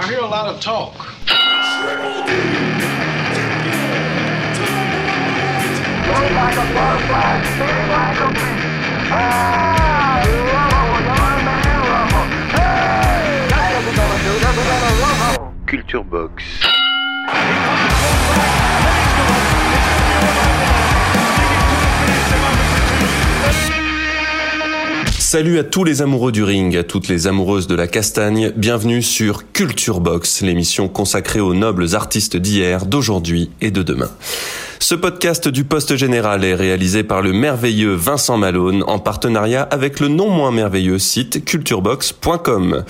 I hear a lot of talk. Culture Box. Salut à tous les amoureux du ring, à toutes les amoureuses de la castagne, bienvenue sur Culture Box, l'émission consacrée aux nobles artistes d'hier, d'aujourd'hui et de demain. Ce podcast du Poste Général est réalisé par le merveilleux Vincent Malone en partenariat avec le non moins merveilleux site culturebox.com.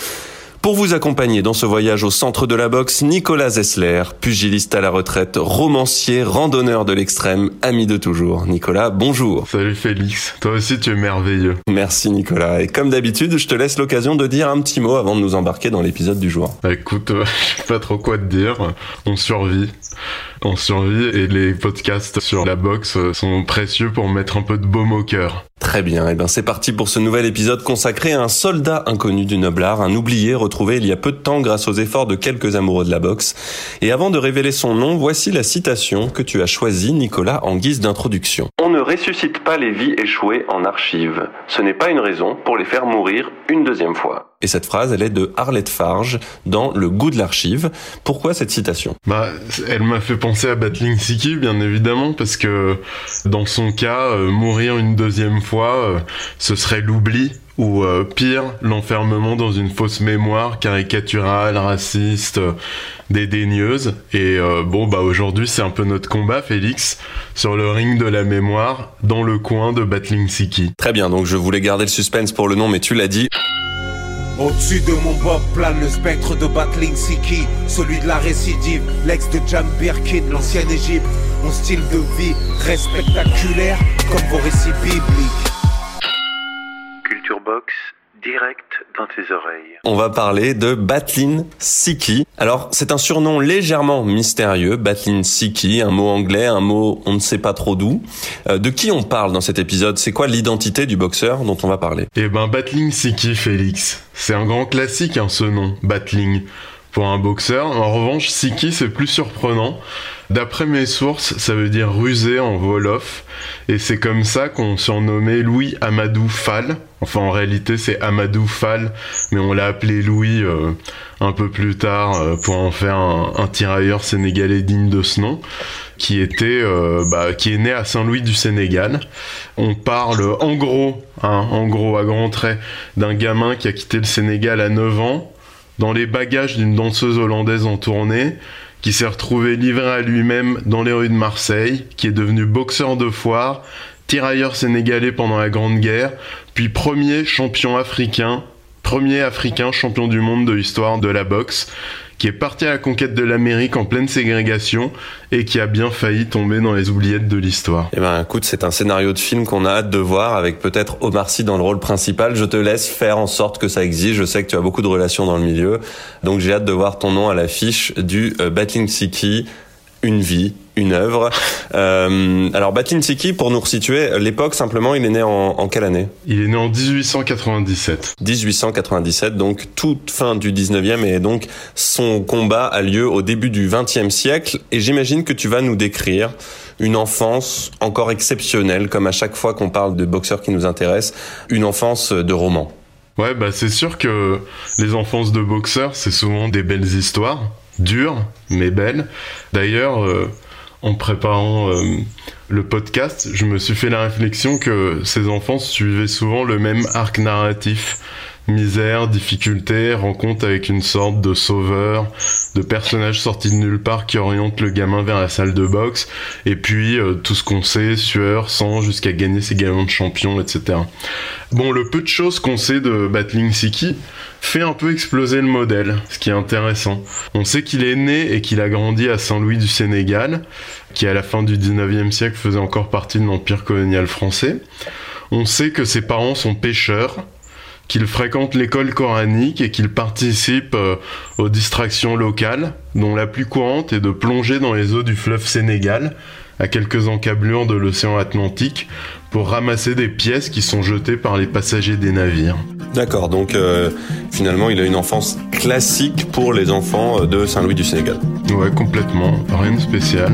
Pour vous accompagner dans ce voyage au centre de la boxe, Nicolas Zessler, pugiliste à la retraite, romancier, randonneur de l'extrême, ami de toujours. Nicolas, bonjour. Salut Félix, toi aussi tu es merveilleux. Merci Nicolas. Et comme d'habitude, je te laisse l'occasion de dire un petit mot avant de nous embarquer dans l'épisode du jour. Bah, écoute, euh, je sais pas trop quoi te dire, on survit. On survit et les podcasts sur la boxe euh, sont précieux pour mettre un peu de baume au cœur. Très bien, et ben c'est parti pour ce nouvel épisode consacré à un soldat inconnu du noble art, un oublié retrouvé il y a peu de temps grâce aux efforts de quelques amoureux de la boxe. Et avant de révéler son nom, voici la citation que tu as choisie, Nicolas, en guise d'introduction. On ne ressuscite pas les vies échouées en archives. Ce n'est pas une raison pour les faire mourir une deuxième fois. Et cette phrase, elle est de Arlette Farge dans Le goût de l'archive. Pourquoi cette citation? Bah, elle m'a fait penser à Battling Siki, bien évidemment, parce que dans son cas, euh, mourir une deuxième fois, euh, ce serait l'oubli ou euh, pire, l'enfermement dans une fausse mémoire caricaturale, raciste, dédaigneuse. Et bon, bah aujourd'hui, c'est un peu notre combat, Félix, sur le ring de la mémoire, dans le coin de Battling Siki. Très bien, donc je voulais garder le suspense pour le nom, mais tu l'as dit. Au-dessus de mon bob plane le spectre de Battling Siki, celui de la récidive, l'ex de Jam Birkin, l'ancienne Égypte. Mon style de vie reste spectaculaire comme vos récits bibliques. Culture Box, direct dans tes oreilles. On va parler de Batlin Siki. Alors, c'est un surnom légèrement mystérieux, Batlin Siki, un mot anglais, un mot on ne sait pas trop d'où. Euh, de qui on parle dans cet épisode? C'est quoi l'identité du boxeur dont on va parler? Eh ben, Battling Siki, Félix. C'est un grand classique, hein, ce nom, Battling. Pour un boxeur, en revanche, Siki, c'est plus surprenant. D'après mes sources, ça veut dire rusé en Wolof. Et c'est comme ça qu'on surnommait Louis Amadou Fall. Enfin, en réalité, c'est Amadou Fall, mais on l'a appelé Louis euh, un peu plus tard euh, pour en faire un, tirailleur sénégalais digne de ce nom, qui était, euh, bah, qui est né à Saint-Louis du Sénégal. On parle en gros, hein, en gros, à grands traits, d'un gamin qui a quitté le Sénégal à 9 ans, dans les bagages d'une danseuse hollandaise en tournée, qui s'est retrouvé livré à lui-même dans les rues de Marseille, qui est devenu boxeur de foire, tirailleur sénégalais pendant la Grande Guerre, puis premier champion africain, premier africain champion du monde de l'histoire de la boxe, qui est parti à la conquête de l'Amérique en pleine ségrégation et qui a bien failli tomber dans les oubliettes de l'histoire. Eh ben, écoute, c'est un scénario de film qu'on a hâte de voir avec peut-être Omar Sy dans le rôle principal. Je te laisse faire en sorte que ça existe. Je sais que tu as beaucoup de relations dans le milieu. Donc, j'ai hâte de voir ton nom à l'affiche du euh, Battling Siki, une vie, une œuvre. Euh, alors, Battling Siki, pour nous resituer, l'époque, simplement, il est né en, en quelle année? Il est né en 1897. 1897, donc toute fin du 19e et donc son combat a lieu au début du 20e siècle et j'imagine que tu vas nous décrire une enfance encore exceptionnelle comme à chaque fois qu'on parle de boxeurs qui nous intéressent, une enfance de roman. Ouais, bah c'est sûr que les enfances de boxeurs, c'est souvent des belles histoires, dures mais belles. D'ailleurs, euh, en préparant euh, le podcast, je me suis fait la réflexion que ces enfants suivaient souvent le même arc narratif. Misère, difficulté, rencontre avec une sorte de sauveur, de personnage sorti de nulle part qui oriente le gamin vers la salle de boxe, et puis euh, tout ce qu'on sait, sueur, sang, jusqu'à gagner ses galons de champion, etc. Bon, le peu de choses qu'on sait de Battling Siki fait un peu exploser le modèle, ce qui est intéressant. On sait qu'il est né et qu'il a grandi à Saint-Louis du Sénégal, qui à la fin du 19e siècle faisait encore partie de l'empire colonial français. On sait que ses parents sont pêcheurs, qu'il fréquente l'école coranique et qu'il participe euh, aux distractions locales, dont la plus courante est de plonger dans les eaux du fleuve Sénégal, à quelques encablures de l'océan Atlantique, pour ramasser des pièces qui sont jetées par les passagers des navires. D'accord, donc euh, finalement il a une enfance classique pour les enfants euh, de Saint-Louis du Sénégal. Ouais, complètement, rien de spécial.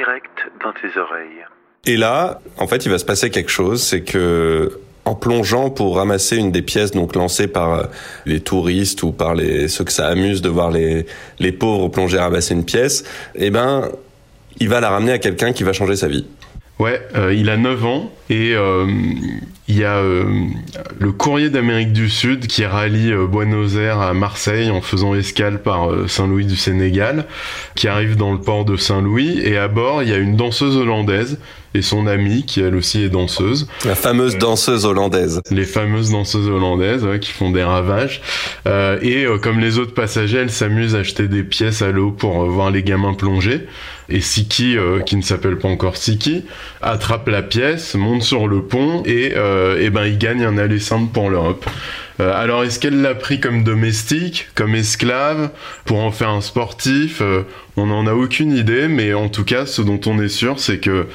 Direct dans tes oreilles. Et là, en fait, il va se passer quelque chose, c'est que en plongeant pour ramasser une des pièces donc lancées par euh, les touristes ou par les ceux que ça amuse de voir les les pauvres plonger ramasser une pièce, eh ben il va la ramener à quelqu'un qui va changer sa vie. Ouais, euh, il a 9 ans et euh, il y a euh, le courrier d'Amérique du Sud qui rallie euh, Buenos Aires à Marseille en faisant escale par euh, Saint-Louis du Sénégal, qui arrive dans le port de Saint-Louis et à bord il y a une danseuse hollandaise et son amie qui elle aussi est danseuse. La fameuse danseuse hollandaise. Les fameuses danseuses hollandaises ouais, qui font des ravages. Euh, et euh, comme les autres passagers, elles s'amusent à acheter des pièces à l'eau pour euh, voir les gamins plonger. Et Siki, euh, qui ne s'appelle pas encore Siki, attrape la pièce, monte sur le pont et, euh, et ben il gagne un aller simple pour l'Europe. Euh, alors est-ce qu'elle l'a pris comme domestique, comme esclave, pour en faire un sportif? On n'en a aucune idée, mais en tout cas, ce dont on est sûr, c'est que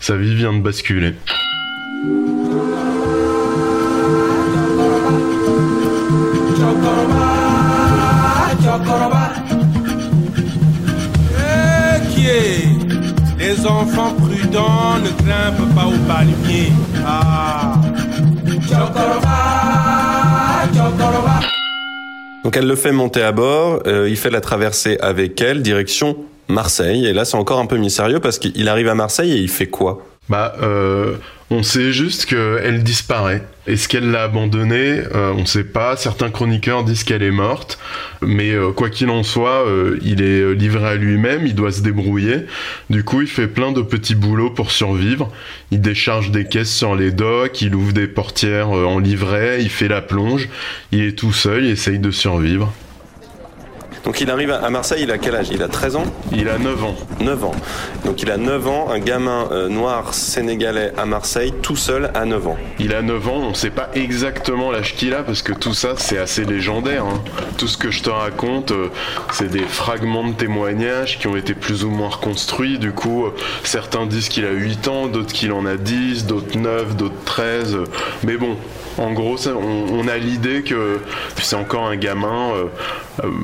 sa vie vient de basculer. Les enfants prudents ne grimpent pas au palmier. Ah. Donc elle le fait monter à bord, euh, il fait la traversée avec elle, direction Marseille. Et là c'est encore un peu mystérieux parce qu'il arrive à Marseille et il fait quoi? Bah, euh, on sait juste qu'elle disparaît. Est-ce qu'elle l'a abandonnée Euh, On sait pas. Certains chroniqueurs disent qu'elle est morte. Mais euh, quoi qu'il en soit, euh, il est livré à lui-même, il doit se débrouiller. Du coup, il fait plein de petits boulots pour survivre. Il décharge des caisses sur les docks, il ouvre des portières en livret, il fait la plonge. Il est tout seul, il essaye de survivre. Donc il arrive à Marseille, il a quel âge? Il a 13 ans Il a 9 ans. 9 ans. Donc il a 9 ans, un gamin euh, noir sénégalais à Marseille, tout seul à 9 ans. Il a 9 ans, on sait pas exactement l'âge qu'il a parce que tout ça c'est assez légendaire. hein. Tout ce que je te raconte, euh, c'est des fragments de témoignages qui ont été plus ou moins reconstruits. Du coup, euh, certains disent qu'il a 8 ans, d'autres qu'il en a 10, d'autres 9, d'autres 13. euh, Mais bon, en gros, ça, on, on a l'idée que c'est encore un gamin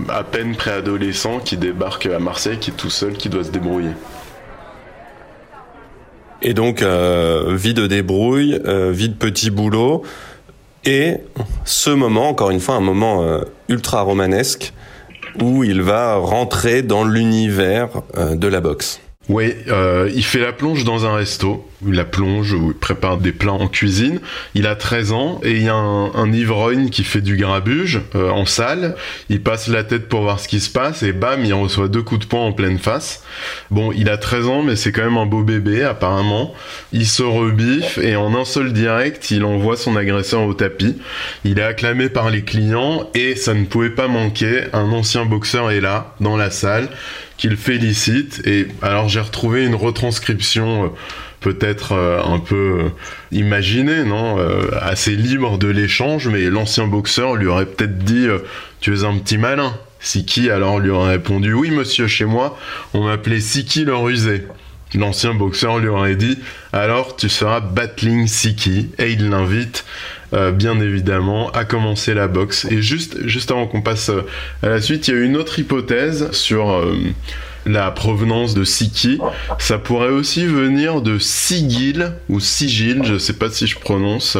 à peine préadolescent qui débarque à Marseille, qui est tout seul, qui doit se débrouiller. Et donc euh, vie de débrouille, euh, vie de petit boulot. Et ce moment, encore une fois, un moment euh, ultra romanesque où il va rentrer dans l'univers euh, de la boxe. Oui, euh, il fait la plonge dans un resto. Il la plonge il prépare des plats en cuisine. Il a 13 ans et il y a un, un ivrogne qui fait du grabuge euh, en salle. Il passe la tête pour voir ce qui se passe et bam, il reçoit deux coups de poing en pleine face. Bon, il a 13 ans mais c'est quand même un beau bébé apparemment. Il se rebiffe et en un seul direct, il envoie son agresseur au tapis. Il est acclamé par les clients et ça ne pouvait pas manquer. Un ancien boxeur est là, dans la salle qu'il félicite. Et alors j'ai retrouvé une retranscription euh, peut-être euh, un peu euh, imaginée, non, assez libre de l'échange, mais l'ancien boxeur lui aurait peut-être dit tu es un petit malin. Siki alors lui aurait répondu oui monsieur chez moi on m'appelait Siki le rusé. L'ancien boxeur lui aurait dit alors tu seras Battling Siki et il l'invite euh, bien évidemment à commencer la boxe. Et juste, juste avant qu'on passe euh, à la suite, il y a une autre hypothèse sur euh, la provenance de Siki. Ça pourrait aussi venir de Sigil ou Sigil, je sais pas si je prononce,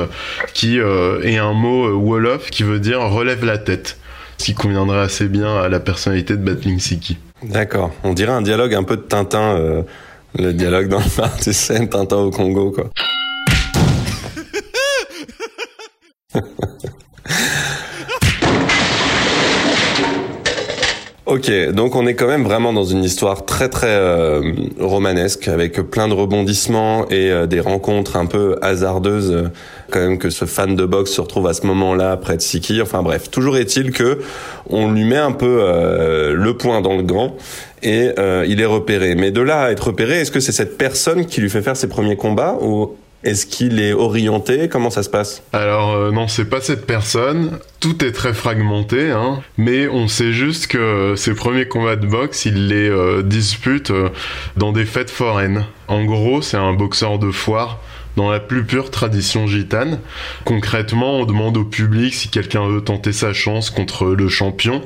qui est un mot Wolof qui veut dire relève la tête. ce qui conviendrait assez bien à la personnalité de Battling Siki. D'accord. On dirait un dialogue un peu de Tintin, le dialogue dans le Tintin au Congo, quoi. Ok, donc on est quand même vraiment dans une histoire très très euh, romanesque avec plein de rebondissements et euh, des rencontres un peu hasardeuses euh, quand même que ce fan de boxe se retrouve à ce moment-là près de Siki. Enfin bref, toujours est-il que on lui met un peu le point dans le gant et il est repéré. Mais de là à être repéré, est-ce que c'est cette personne qui lui fait faire ses premiers combats ou est-ce qu'il est orienté? Comment ça se passe? Alors euh, non, c'est pas cette personne. Tout est très fragmenté, hein. mais on sait juste que ses premiers combats de boxe, il les euh, dispute euh, dans des fêtes foraines. En gros, c'est un boxeur de foire dans la plus pure tradition gitane. Concrètement, on demande au public si quelqu'un veut tenter sa chance contre le champion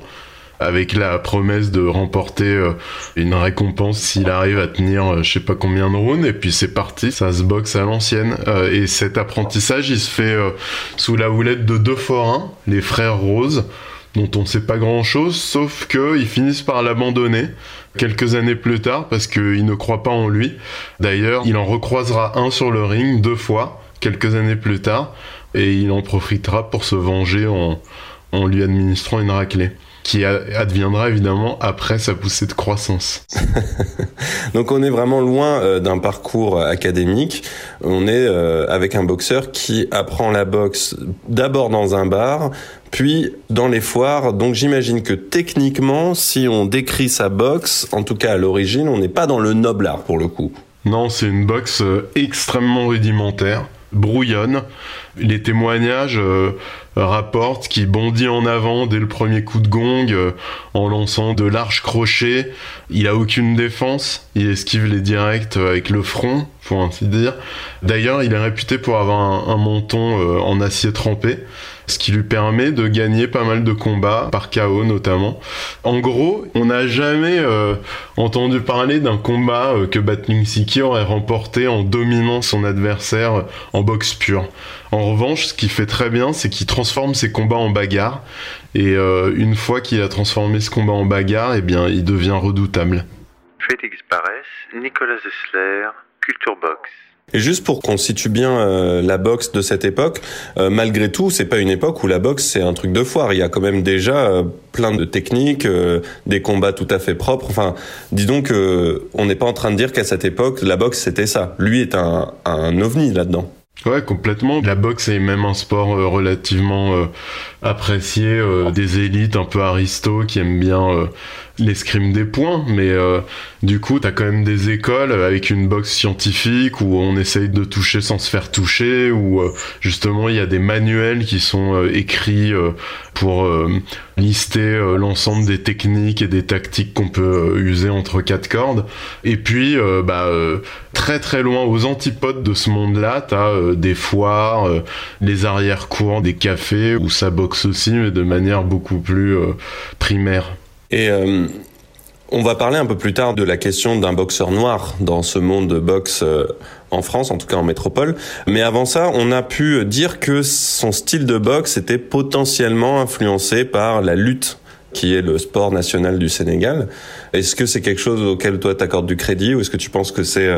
avec la promesse de remporter euh, une récompense s'il arrive à tenir euh, je sais pas combien de rounds. Et puis c'est parti. Ça se boxe à l'ancienne. Euh, et cet apprentissage il se fait sous la houlette de deux forains les frères Rose dont on sait pas grand chose sauf qu'ils finissent par l'abandonner quelques années plus tard parce qu'ils ne croient pas en lui. D'ailleurs il en recroisera un sur le ring deux fois quelques années plus tard et il en profitera pour se venger en, en lui administrant une raclée qui adviendra évidemment après sa poussée de croissance. Donc on est vraiment loin euh, d'un parcours académique. On est euh, avec un boxeur qui apprend la boxe d'abord dans un bar, puis dans les foires. Donc j'imagine que techniquement, si on décrit sa boxe, en tout cas à l'origine, on n'est pas dans le noble art pour le coup. Non, c'est une boxe euh, extrêmement rudimentaire, brouillonne. Les témoignages rapporte, qui bondit en avant dès le premier coup de gong euh, en lançant de larges crochets. Il a aucune défense, il esquive les directs avec le front, pour ainsi dire. D'ailleurs, il est réputé pour avoir un, menton euh, en acier trempé ce qui lui permet de gagner pas mal de combats, par KO notamment. En gros, on n'a jamais euh, entendu parler d'un combat que Batling Siki aurait remporté en dominant son adversaire en boxe pure. En revanche, ce qu'il fait très bien, c'est qu'il transforme ses combats en bagarre. Et euh, une fois qu'il a transformé ce combat en bagarre, eh bien, il devient redoutable. Félix Barès, Nicolas Zessler, Culture Box. Et juste pour qu'on situe bien euh, la boxe de cette époque, euh, malgré tout, c'est pas une époque où la boxe c'est un truc de foire. Il y a quand même déjà plein de techniques, des combats tout à fait propres. Enfin, dis donc, on n'est pas en train de dire qu'à cette époque la boxe c'était ça. Lui est un, un ovni là-dedans. Ouais, complètement. La boxe est même un sport euh, relativement euh, apprécié euh, des élites un peu aristos qui aiment bien l'escrime des points, mais du coup, t'as quand même des écoles avec une boxe scientifique où on essaye de toucher sans se faire toucher, où justement il y a des manuels qui sont écrits pour lister l'ensemble des techniques et des tactiques qu'on peut user entre quatre cordes. Et puis, bah, très très loin aux antipodes de ce monde-là, t'as des foires, les arrière-cours, des cafés où ça boxe aussi, mais de manière beaucoup plus euh, primaire. Et euh, on va parler un peu plus tard de la question d'un boxeur noir dans ce monde de boxe euh, en France, en tout cas en métropole. Mais avant ça, on a pu dire que son style de boxe était potentiellement influencé par la lutte qui est le sport national du Sénégal. Est-ce que c'est quelque chose auquel toi t'accordes du crédit ou est-ce que tu penses que c'est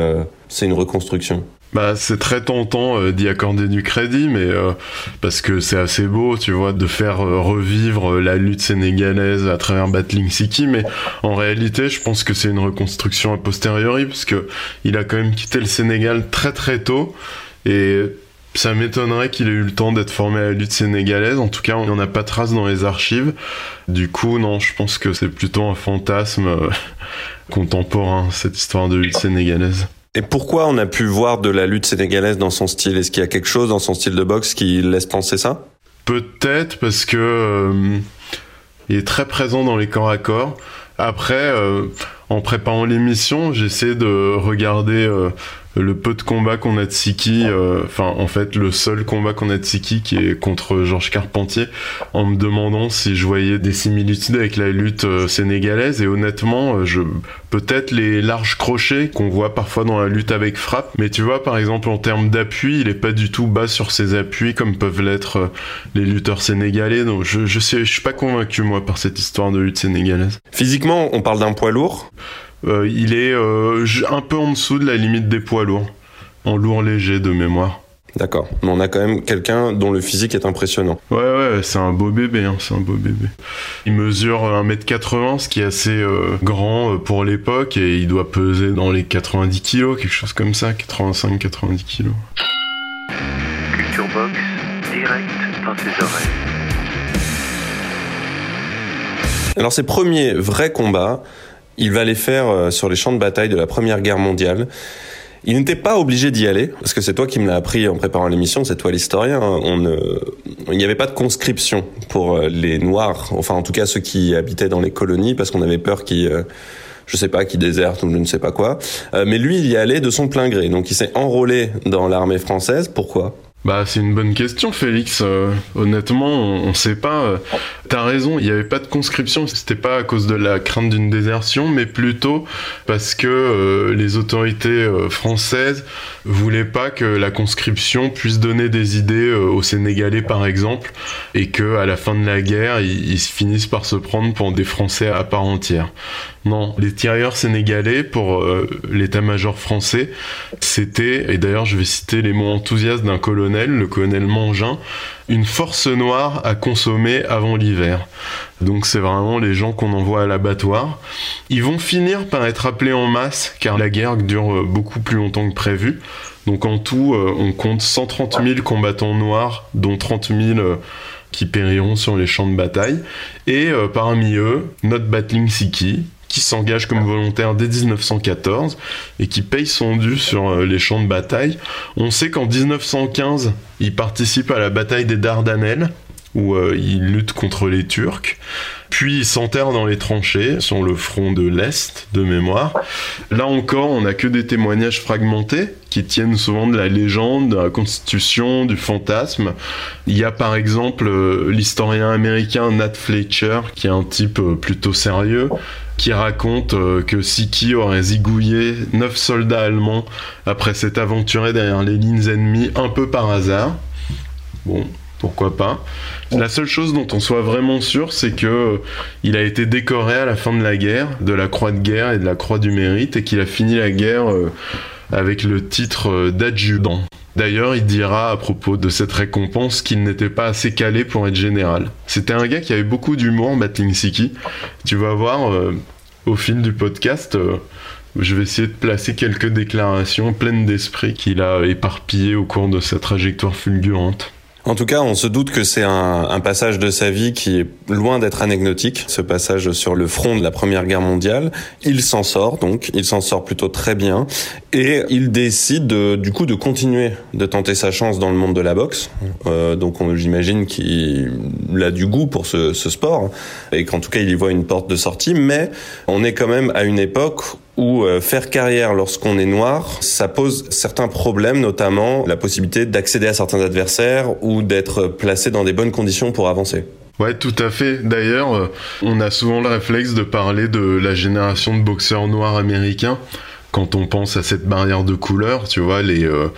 c'est une reconstruction? Bah, c'est très tentant euh, d'y accorder du crédit, mais euh, parce que c'est assez beau, tu vois, de faire euh, revivre la lutte sénégalaise à travers Battling City, mais en réalité, je pense que c'est une reconstruction a posteriori, parce que il a quand même quitté le Sénégal très très tôt, et ça m'étonnerait qu'il ait eu le temps d'être formé à la lutte sénégalaise. En tout cas, on n'en a pas trace dans les archives. Du coup, non, je pense que c'est plutôt un fantasme contemporain, cette histoire de lutte sénégalaise. Et pourquoi on a pu voir de la lutte sénégalaise dans son style? Est-ce qu'il y a quelque chose dans son style de boxe qui laisse penser ça? Peut-être parce que euh, il est très présent dans les corps à corps. Après, euh, en préparant l'émission, j'essaie de regarder euh, le peu de combats qu'on a de Siki, euh, enfin en fait le seul combat qu'on a de Siki qui est contre Georges Carpentier, en me demandant si je voyais des similitudes avec la lutte euh, sénégalaise et honnêtement euh, je peut-être les larges crochets qu'on voit parfois dans la lutte avec frappe, mais tu vois par exemple en termes d'appui, il est pas du tout bas sur ses appuis comme peuvent l'être les lutteurs sénégalais, donc je je, je suis pas convaincu moi par cette histoire de lutte sénégalaise. Physiquement, on parle d'un poids lourd. Euh, il est euh, un peu en dessous de la limite des poids lourds, en lourd léger de mémoire. D'accord. Mais on a quand même quelqu'un dont le physique est impressionnant. Ouais, ouais, c'est un beau bébé, hein, c'est un beau bébé. Il mesure 1m80, ce qui est assez euh, grand pour l'époque, et il doit peser dans les 90 kg, quelque chose comme ça, 85-90 kg. Culture Box, direct dans tes oreilles. Alors ses premiers vrais combats, il va les faire euh, sur les champs de bataille de la Première Guerre mondiale. Il n'était pas obligé d'y aller, parce que c'est toi qui me l'as appris en préparant l'émission, c'est toi l'historien. Hein. On il n'y avait pas de conscription pour euh, les Noirs, enfin en tout cas ceux qui habitaient dans les colonies, parce qu'on avait peur qu'ils, euh, je sais pas, qu'ils désertent ou je ne sais pas quoi. Mais lui, il y allait de son plein gré, donc il s'est enrôlé dans l'armée française. Pourquoi? Bah, c'est une bonne question, Félix. Euh, honnêtement, on, on, sait pas. Euh, T'as raison, il n'y avait pas de conscription. C'était pas à cause de la crainte d'une désertion, mais plutôt parce que euh, les autorités françaises voulaient pas que la conscription puisse donner des idées aux Sénégalais, par exemple, et que à la fin de la guerre, ils, ils finissent par se prendre pour des Français à part entière. Non, les tirailleurs sénégalais pour l'état-major français, c'était, et d'ailleurs je vais citer les mots enthousiastes d'un colonel le colonel Mangin, une force noire à consommer avant l'hiver. Donc c'est vraiment les gens qu'on envoie à l'abattoir. Ils vont finir par être appelés en masse car la guerre dure beaucoup plus longtemps que prévu. Donc en tout, euh, on compte 130 000 combattants noirs, dont 30 000 euh, qui périront sur les champs de bataille. Et euh, parmi eux, notre Battling Siki, qui s'engage comme volontaire dès 1914 et qui paye son dû sur euh, les champs de bataille. On sait qu'en 1915, il participe à la bataille des Dardanelles où euh, il lutte contre les Turcs. Puis il s'enterre dans les tranchées sur le front de l'Est, de mémoire. Là encore, on n'a que des témoignages fragmentés qui tiennent souvent de la légende, de la constitution, du fantasme. Il y a par exemple euh, l'historien américain Nat Fletcher, qui est un type plutôt sérieux, qui raconte que Siki aurait zigouillé neuf soldats allemands après s'être aventuré derrière les lignes ennemies un peu par hasard. Bon, pourquoi pas. La seule chose dont on soit vraiment sûr, c'est que euh, il a été décoré à la fin de la guerre, de la croix de guerre et de la croix du mérite, et qu'il a fini la guerre euh, avec le titre euh, d'adjudant. D'ailleurs, il dira à propos de cette récompense qu'il n'était pas assez calé pour être général. C'était un gars qui avait beaucoup d'humour, Battling Siki. Tu vas voir, au fil du podcast, je vais essayer de placer quelques déclarations pleines d'esprit qu'il a éparpillées au cours de sa trajectoire fulgurante. En tout cas, on se doute que c'est un, un, passage de sa vie qui est loin d'être anecdotique, ce passage sur le front de la Première Guerre mondiale. Il s'en sort donc, il s'en sort plutôt très bien, et il décide de, du coup de continuer de tenter sa chance dans le monde de la boxe. Euh, donc j'imagine qu'il a du goût pour ce, ce sport, et qu'en tout cas il y voit une porte de sortie, mais on est quand même à une époque où euh, faire carrière lorsqu'on est noir, ça pose certains problèmes, notamment la possibilité d'accéder à certains adversaires ou d'être placé dans des bonnes conditions pour avancer. Ouais, tout à fait. D'ailleurs, euh, on a souvent le réflexe de parler de la génération de boxeurs noirs américains quand on pense à cette barrière de couleur, tu vois, les euh,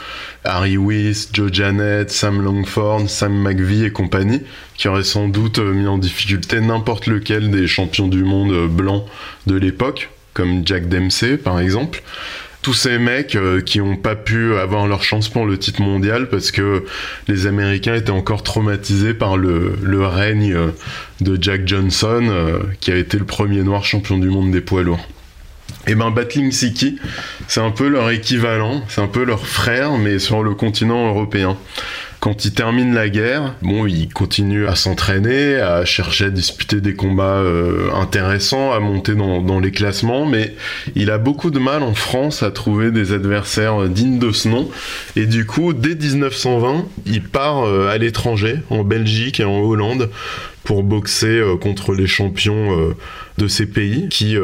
Harry Weiss, Joe Janet, Sam Longford, Sam McVie et compagnie, qui auraient sans doute mis en difficulté n'importe lequel des champions du monde blancs de l'époque comme Jack Dempsey par exemple. Tous ces mecs euh, qui ont pas pu avoir leur chance pour le titre mondial parce que les Américains étaient encore traumatisés par le, règne euh, de Jack Johnson, euh, qui a été le premier noir champion du monde des poids lourds. Et ben Battling Siki, c'est un peu leur équivalent, c'est un peu leur frère, mais sur le continent européen. Quand il termine la guerre, bon, il continue à s'entraîner, à chercher à disputer des combats euh, intéressants, à monter dans, les classements, mais il a beaucoup de mal en France à trouver des adversaires dignes de ce nom. Et du coup, dès 1920, il part euh, à l'étranger, en Belgique et en Hollande, pour boxer contre les champions de ces pays qui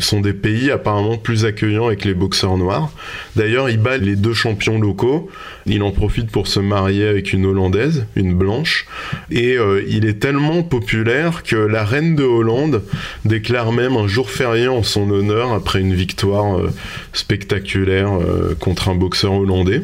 sont des pays apparemment plus accueillants avec les boxeurs noirs. D'ailleurs, il bat les deux champions locaux. Il en profite pour se marier avec une Hollandaise, une blanche. Et il est tellement populaire que la reine de Hollande déclare même un jour férié en son honneur après une victoire spectaculaire contre un boxeur hollandais.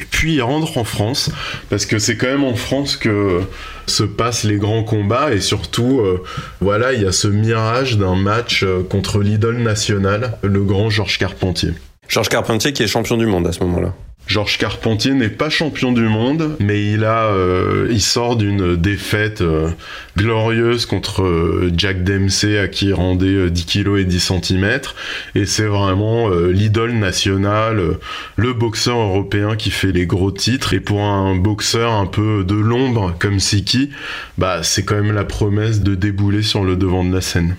Et puis il rentre en France, parce que c'est quand même en France que se passent les grands combats, et surtout, euh, voilà, il y a ce mirage d'un match euh, contre l'idole nationale, le grand Georges Carpentier. Georges Carpentier qui est champion du monde à ce moment-là. Georges Carpentier n'est pas champion du monde, mais il euh, sort d'une défaite euh, glorieuse contre euh, Jack Dempsey à qui il rendait 10 kg et 10 cm. Et c'est vraiment l'idole nationale, le boxeur européen qui fait les gros titres. Et pour un boxeur un peu de l'ombre comme Siki, bah c'est quand même la promesse de débouler sur le devant de la scène.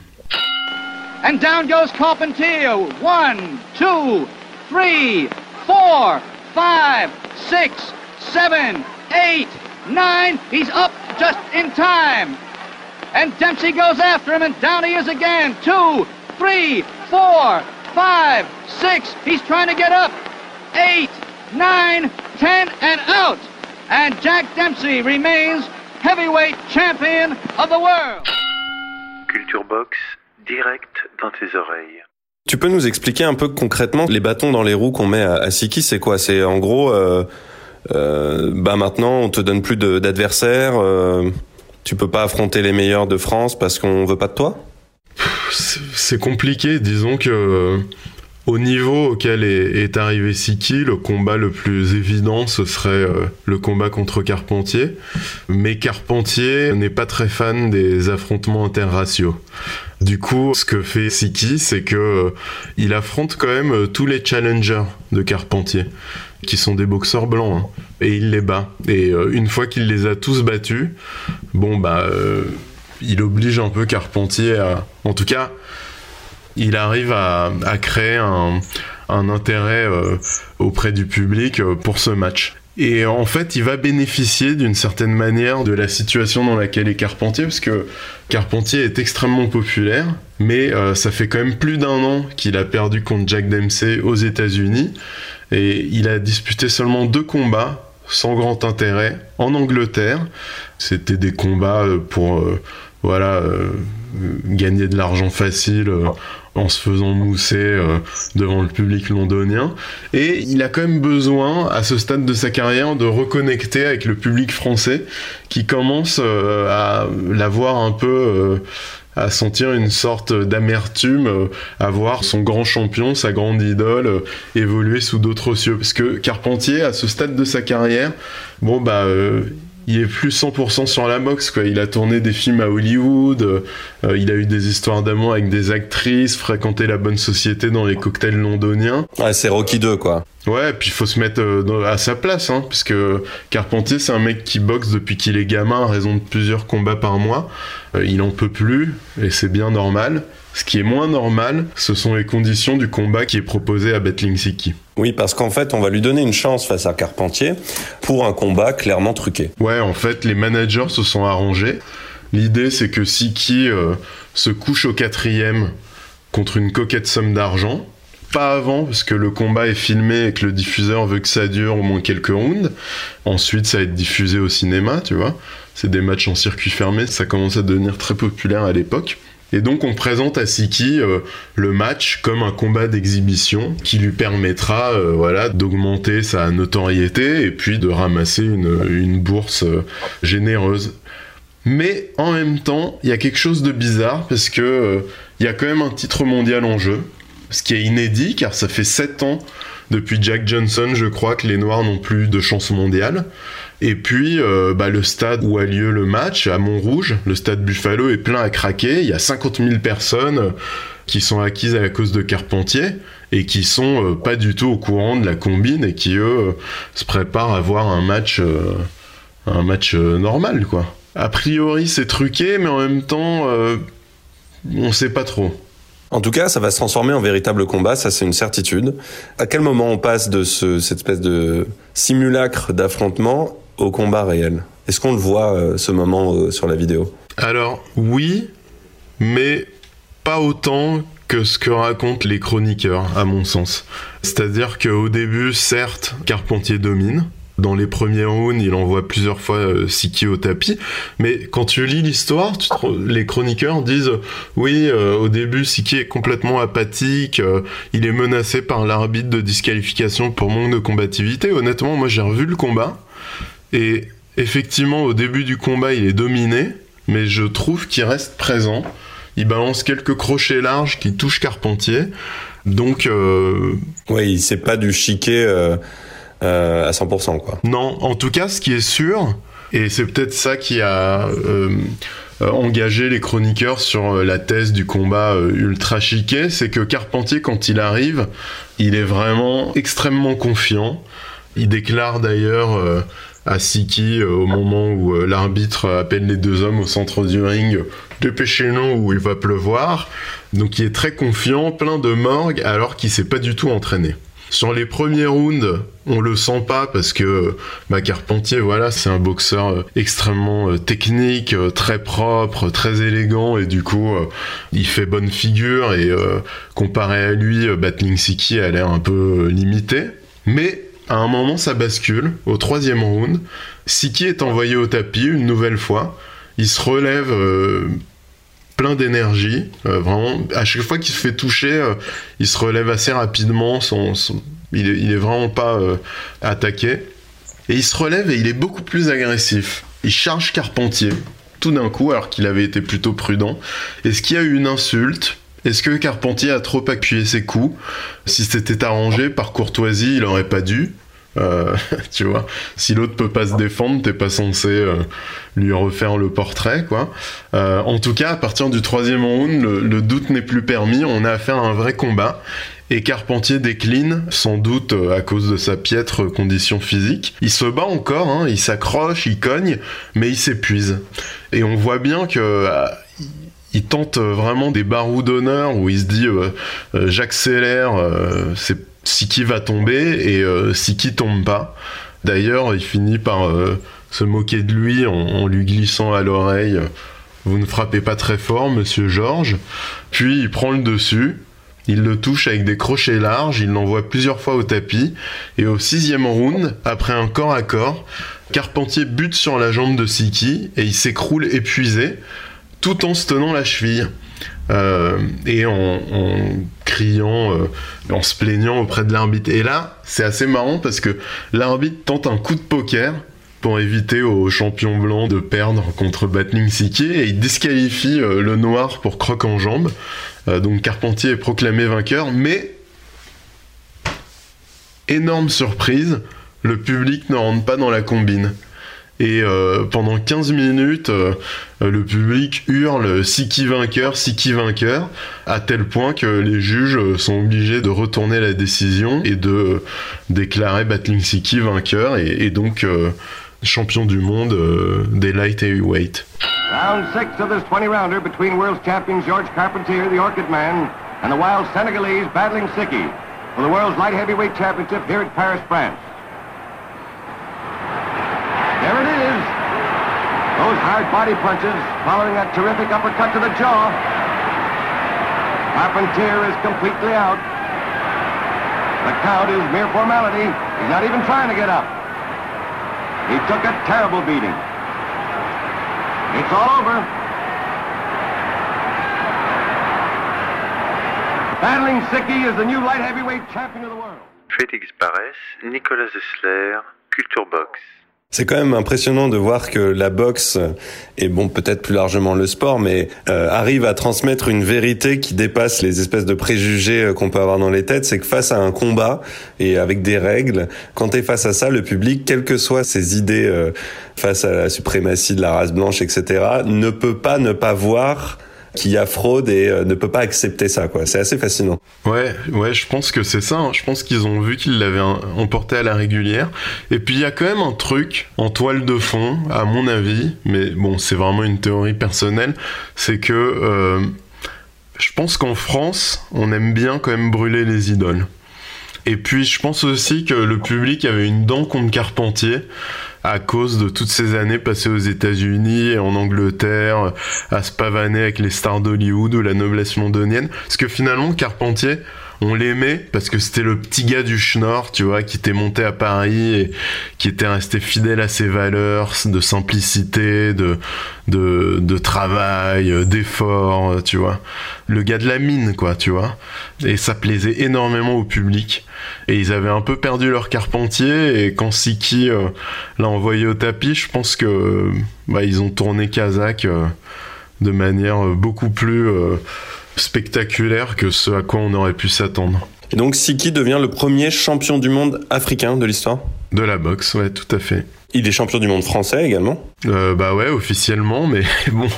And down goes Carpentier. One, two, three, four five, six, seven, eight, nine. He's up just in time. And Dempsey goes after him, and down he is again. Two, three, four, five, six. He's trying to get up. Eight, nine, ten, and out. And Jack Dempsey remains heavyweight champion of the world. Culture Box, direct dans tes oreilles. Tu peux nous expliquer un peu concrètement les bâtons dans les roues qu'on met à, Siki, c'est quoi? C'est en gros, euh, euh, bah maintenant on te donne plus d'adversaires, euh, tu peux pas affronter les meilleurs de France parce qu'on veut pas de toi? C'est compliqué, disons que au niveau auquel est, arrivé Siki, le combat le plus évident, ce serait le combat contre Carpentier. Mais Carpentier n'est pas très fan des affrontements interraciaux. Du coup, ce que fait Siki, c'est que euh, il affronte quand même euh, tous les challengers de Carpentier, qui sont des boxeurs blancs, hein, et il les bat. Et une fois qu'il les a tous battus, bon bah, il oblige un peu Carpentier à, en tout cas, il arrive à, créer un, intérêt euh, auprès du public euh, pour ce match. Et en fait, il va bénéficier d'une certaine manière de la situation dans laquelle est Carpentier, parce que Carpentier est extrêmement populaire, mais euh, ça fait quand même plus d'un an qu'il a perdu contre Jack Dempsey aux États-Unis, et il a disputé seulement deux combats sans grand intérêt en Angleterre. C'était des combats pour voilà gagner de l'argent facile en se faisant mousser euh, devant le public londonien. Et il a quand même besoin, à ce stade de sa carrière, de reconnecter avec le public français qui commence euh, à l'avoir un peu... Euh, à sentir une sorte d'amertume à voir son grand champion, sa grande idole évoluer sous d'autres cieux. Parce que Carpentier, à ce stade de sa carrière, bon bah il est plus 100% sur la boxe quoi. Il a tourné des films à Hollywood, euh, il a eu des histoires d'amour avec des actrices, fréquenté la bonne société dans les cocktails londoniens. Ouais, c'est Rocky 2 quoi. Ouais, puis il faut se mettre euh, à sa place, hein, puisque Carpentier c'est un mec qui boxe depuis qu'il est gamin à raison de plusieurs combats par mois. Euh, il en peut plus et c'est bien normal. Ce qui est moins normal, ce sont les conditions du combat qui est proposé à Battling Siki. Oui, parce qu'en fait, on va lui donner une chance face à Carpentier pour un combat clairement truqué. Ouais, en fait, les managers se sont arrangés. L'idée, c'est que Siki euh, se couche au quatrième contre une coquette somme d'argent. Pas avant, parce que le combat est filmé et que le diffuseur veut que ça dure au moins quelques rounds. Ensuite, ça va être diffusé au cinéma, tu vois. C'est des matchs en circuit fermé, ça commence à devenir très populaire à l'époque. Et donc on présente à Siki euh, le match comme un combat d'exhibition qui lui permettra euh, voilà d'augmenter sa notoriété et puis de ramasser une, bourse euh, généreuse. Mais en même temps, il y a quelque chose de bizarre parce que il y a quand même un titre mondial en jeu, ce qui est inédit car ça fait 7 ans depuis Jack Johnson, je crois que les Noirs n'ont plus de chance mondiale. Et puis, euh, bah, le stade où a lieu le match, à Montrouge, le stade Buffalo est plein à craquer. Il y a 50 000 personnes qui sont acquises à la cause de Carpentier et qui sont euh, pas du tout au courant de la combine et qui, eux, se préparent à voir un match, euh, un match normal, quoi. A priori, c'est truqué, mais en même temps, on sait pas trop. En tout cas, ça va se transformer en véritable combat, ça c'est une certitude. À quel moment on passe de ce, cette espèce de simulacre d'affrontement au combat réel Est-ce qu'on le voit euh, ce moment euh, sur la vidéo? Alors oui, mais pas autant que ce que racontent les chroniqueurs, à mon sens. C'est-à-dire qu'au début, certes, Carpentier domine. Dans les premiers rounds, il envoie plusieurs fois euh, Siki au tapis. Mais quand tu lis l'histoire, les chroniqueurs disent oui, au début, Siki est complètement apathique, il est menacé par l'arbitre de disqualification pour manque de combativité. Honnêtement, moi j'ai revu le combat. Et effectivement, au début du combat, il est dominé, mais je trouve qu'il reste présent. Il balance quelques crochets larges qui touchent Carpentier. Donc. Euh... Oui, c'est pas du chiquet euh, euh, à 100%, quoi. Non, en tout cas, ce qui est sûr, et c'est peut-être ça qui a. Euh, engagé les chroniqueurs sur la thèse du combat ultra chiquet, c'est que Carpentier, quand il arrive, il est vraiment extrêmement confiant. Il déclare d'ailleurs à Siki au moment où l'arbitre appelle les deux hommes au centre du ring dépêchez-nous où il va pleuvoir. Donc il est très confiant, plein de morgue, alors qu'il s'est pas du tout entraîné. Sur les premiers rounds, on le sent pas parce que bah, Carpentier, voilà, c'est un boxeur euh, extrêmement euh, technique, euh, très propre, très élégant et du coup, il fait bonne figure et comparé à lui, Battling Siki a l'air un peu limité. Mais à un moment, ça bascule. Au troisième round, Siki est envoyé au tapis une nouvelle fois il se relève euh, plein d'énergie. Euh, vraiment, à chaque fois qu'il se fait toucher, euh, il se relève assez rapidement. il, est, vraiment pas attaqué. Et il se relève et il est beaucoup plus agressif. Il charge Carpentier tout d'un coup, alors qu'il avait été plutôt prudent. Est-ce qu'il y a eu une insulte Est-ce que Carpentier a trop appuyé ses coups Si c'était arrangé par courtoisie, il aurait pas dû. Euh, tu vois, si l'autre peut pas se défendre, t'es pas censé euh, lui refaire le portrait, quoi. Euh, en tout cas, à partir du troisième round, le, doute n'est plus permis. On a affaire à un vrai combat. Et Carpentier décline, sans doute à cause de sa piètre condition physique. Il se bat encore, hein, il s'accroche, il cogne, mais il s'épuise. Et on voit bien que il tente vraiment des barreaux d'honneur où il se dit j'accélère, c'est Siki va tomber et euh, Siki tombe pas. D'ailleurs, il finit par euh, se moquer de lui en, lui glissant à l'oreille Vous ne frappez pas très fort, monsieur Georges. Puis il prend le dessus, il le touche avec des crochets larges, il l'envoie plusieurs fois au tapis, et au sixième round, après un corps à corps, Carpentier bute sur la jambe de Siki et il s'écroule épuisé, tout en se tenant la cheville. Euh, et en, criant, euh, en se plaignant auprès de l'arbitre. Et là, c'est assez marrant parce que l'arbitre tente un coup de poker pour éviter au champion blanc de perdre contre Battling Siki et il disqualifie euh, le noir pour croc en jambe. donc Carpentier est proclamé vainqueur, mais énorme surprise, le public ne rentre pas dans la combine. Et euh, pendant 15 minutes, euh, le public hurle Siki vainqueur, Siki vainqueur, à tel point que les juges sont obligés de retourner la décision et de déclarer Battling Siki vainqueur et, donc euh, champion du monde des light heavyweight. Round 6 of this 20 rounder between world champion George Carpentier, the Orchid Man, and the wild Battling Siki for the world's championship here Paris, France. Hard body punches following that terrific uppercut to the jaw. Carpentier is completely out. The count is mere formality. He's not even trying to get up. He took a terrible beating. It's all over. Battling Sicky is the new light heavyweight champion of the world. Félix Barès, Nicolas Zessler, Culture Box. C'est quand même impressionnant de voir que la boxe et bon peut-être plus largement le sport, mais euh, arrive à transmettre une vérité qui dépasse les espèces de préjugés euh, qu'on peut avoir dans les têtes. C'est que face à un combat et avec des règles, quand tu es face à ça, le public, quelles que soient ses idées euh, face à la suprématie de la race blanche, etc., ne peut pas ne pas voir qui a fraude et euh, ne peut pas accepter ça quoi. C'est assez fascinant. Ouais, ouais, je pense que c'est ça. Hein. Je pense qu'ils ont vu qu'ils l'avaient emporté à la régulière. Et puis il y a quand même un truc en toile de fond, à mon avis, mais bon, c'est vraiment une théorie personnelle, c'est que euh, je pense qu'en France, on aime bien quand même brûler les idoles. Et puis je pense aussi que le public avait une dent contre Carpentier à cause de toutes ces années passées aux États-Unis et en Angleterre, à se pavaner avec les stars d'Hollywood ou la noblesse londonienne. Parce que finalement, Carpentier, on l'aimait parce que c'était le petit gars du Schnorr, tu vois, qui était monté à Paris et qui était resté fidèle à ses valeurs de simplicité, de, de, travail, d'effort, tu vois. Le gars de la mine, quoi, tu vois. Et ça plaisait énormément au public. Et ils avaient un peu perdu leur carpentier et quand Siki euh, l'a envoyé au tapis, je pense que bah, ils ont tourné Kazakh euh, de manière beaucoup plus euh, spectaculaire que ce à quoi on aurait pu s'attendre. Et donc Siki devient le premier champion du monde africain de l'histoire? De la boxe, ouais, tout à fait. Il est champion du monde français également? Euh, Bah ouais, officiellement, mais bon,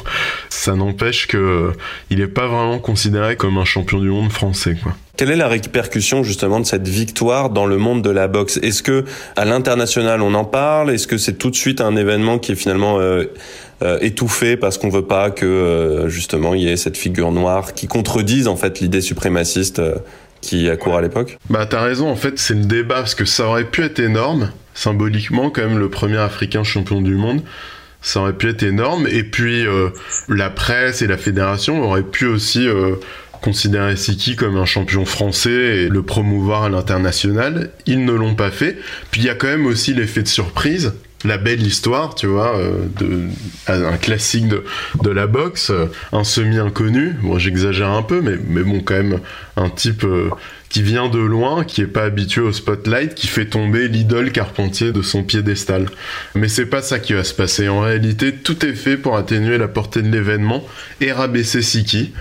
ça n'empêche que il est pas vraiment considéré comme un champion du monde français, quoi. Quelle est la répercussion justement de cette victoire dans le monde de la boxe? Est-ce que à l'international on en parle? Est-ce que c'est tout de suite un événement qui est finalement euh, euh, étouffé parce qu'on veut pas que euh, justement il y ait cette figure noire qui contredise en fait l'idée suprémaciste euh, qui accourt à l'époque. Bah t'as raison, en fait c'est le débat parce que ça aurait pu être énorme symboliquement quand même le premier africain champion du monde. Ça aurait pu être énorme. Et puis euh, la presse et la fédération auraient pu aussi euh, considérer Siki comme un champion français et le promouvoir à l'international. Ils ne l'ont pas fait. Puis il y a quand même aussi l'effet de surprise, la belle histoire, tu vois, euh, un classique de, la boxe, un semi-inconnu. Bon, j'exagère un peu, mais, mais bon, quand même, un type euh, qui vient de loin, qui est pas habitué au spotlight, qui fait tomber l'idole Carpentier de son piédestal. Mais c'est pas ça qui va se passer. En réalité, tout est fait pour atténuer la portée de l'événement et rabaisser Siki.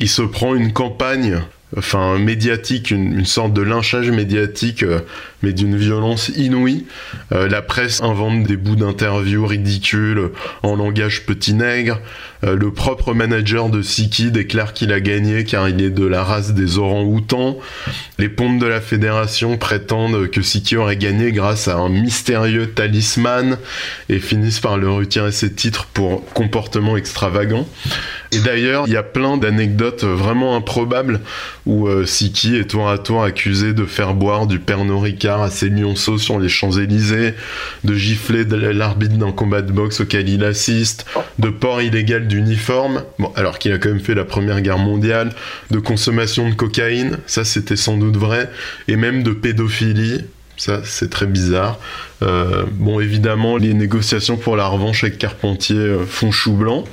Il se prend une campagne enfin médiatique, une, une sorte de lynchage médiatique, euh, mais d'une violence inouïe. Euh, la presse invente des bouts d'interviews ridicules en langage petit nègre. Euh, le propre manager de Siki déclare qu'il a gagné car il est de la race des orang-outans. Les pompes de la fédération prétendent que Siki aurait gagné grâce à un mystérieux talisman et finissent par le retirer ses titres pour comportement extravagant. Et d'ailleurs, il y a plein d'anecdotes vraiment improbables où euh, Siki est tour à tour accusé de faire boire du Pernod À ses lionceaux sur les Champs-Élysées, de gifler l'arbitre d'un combat de boxe auquel il assiste, de port illégal d'uniforme, bon, alors qu'il a quand même fait la première guerre mondiale, de consommation de cocaïne, ça c'était sans doute vrai, et même de pédophilie, ça, c'est très bizarre. Euh, bon, évidemment, les négociations pour la revanche avec Carpentier euh, font chou blanc.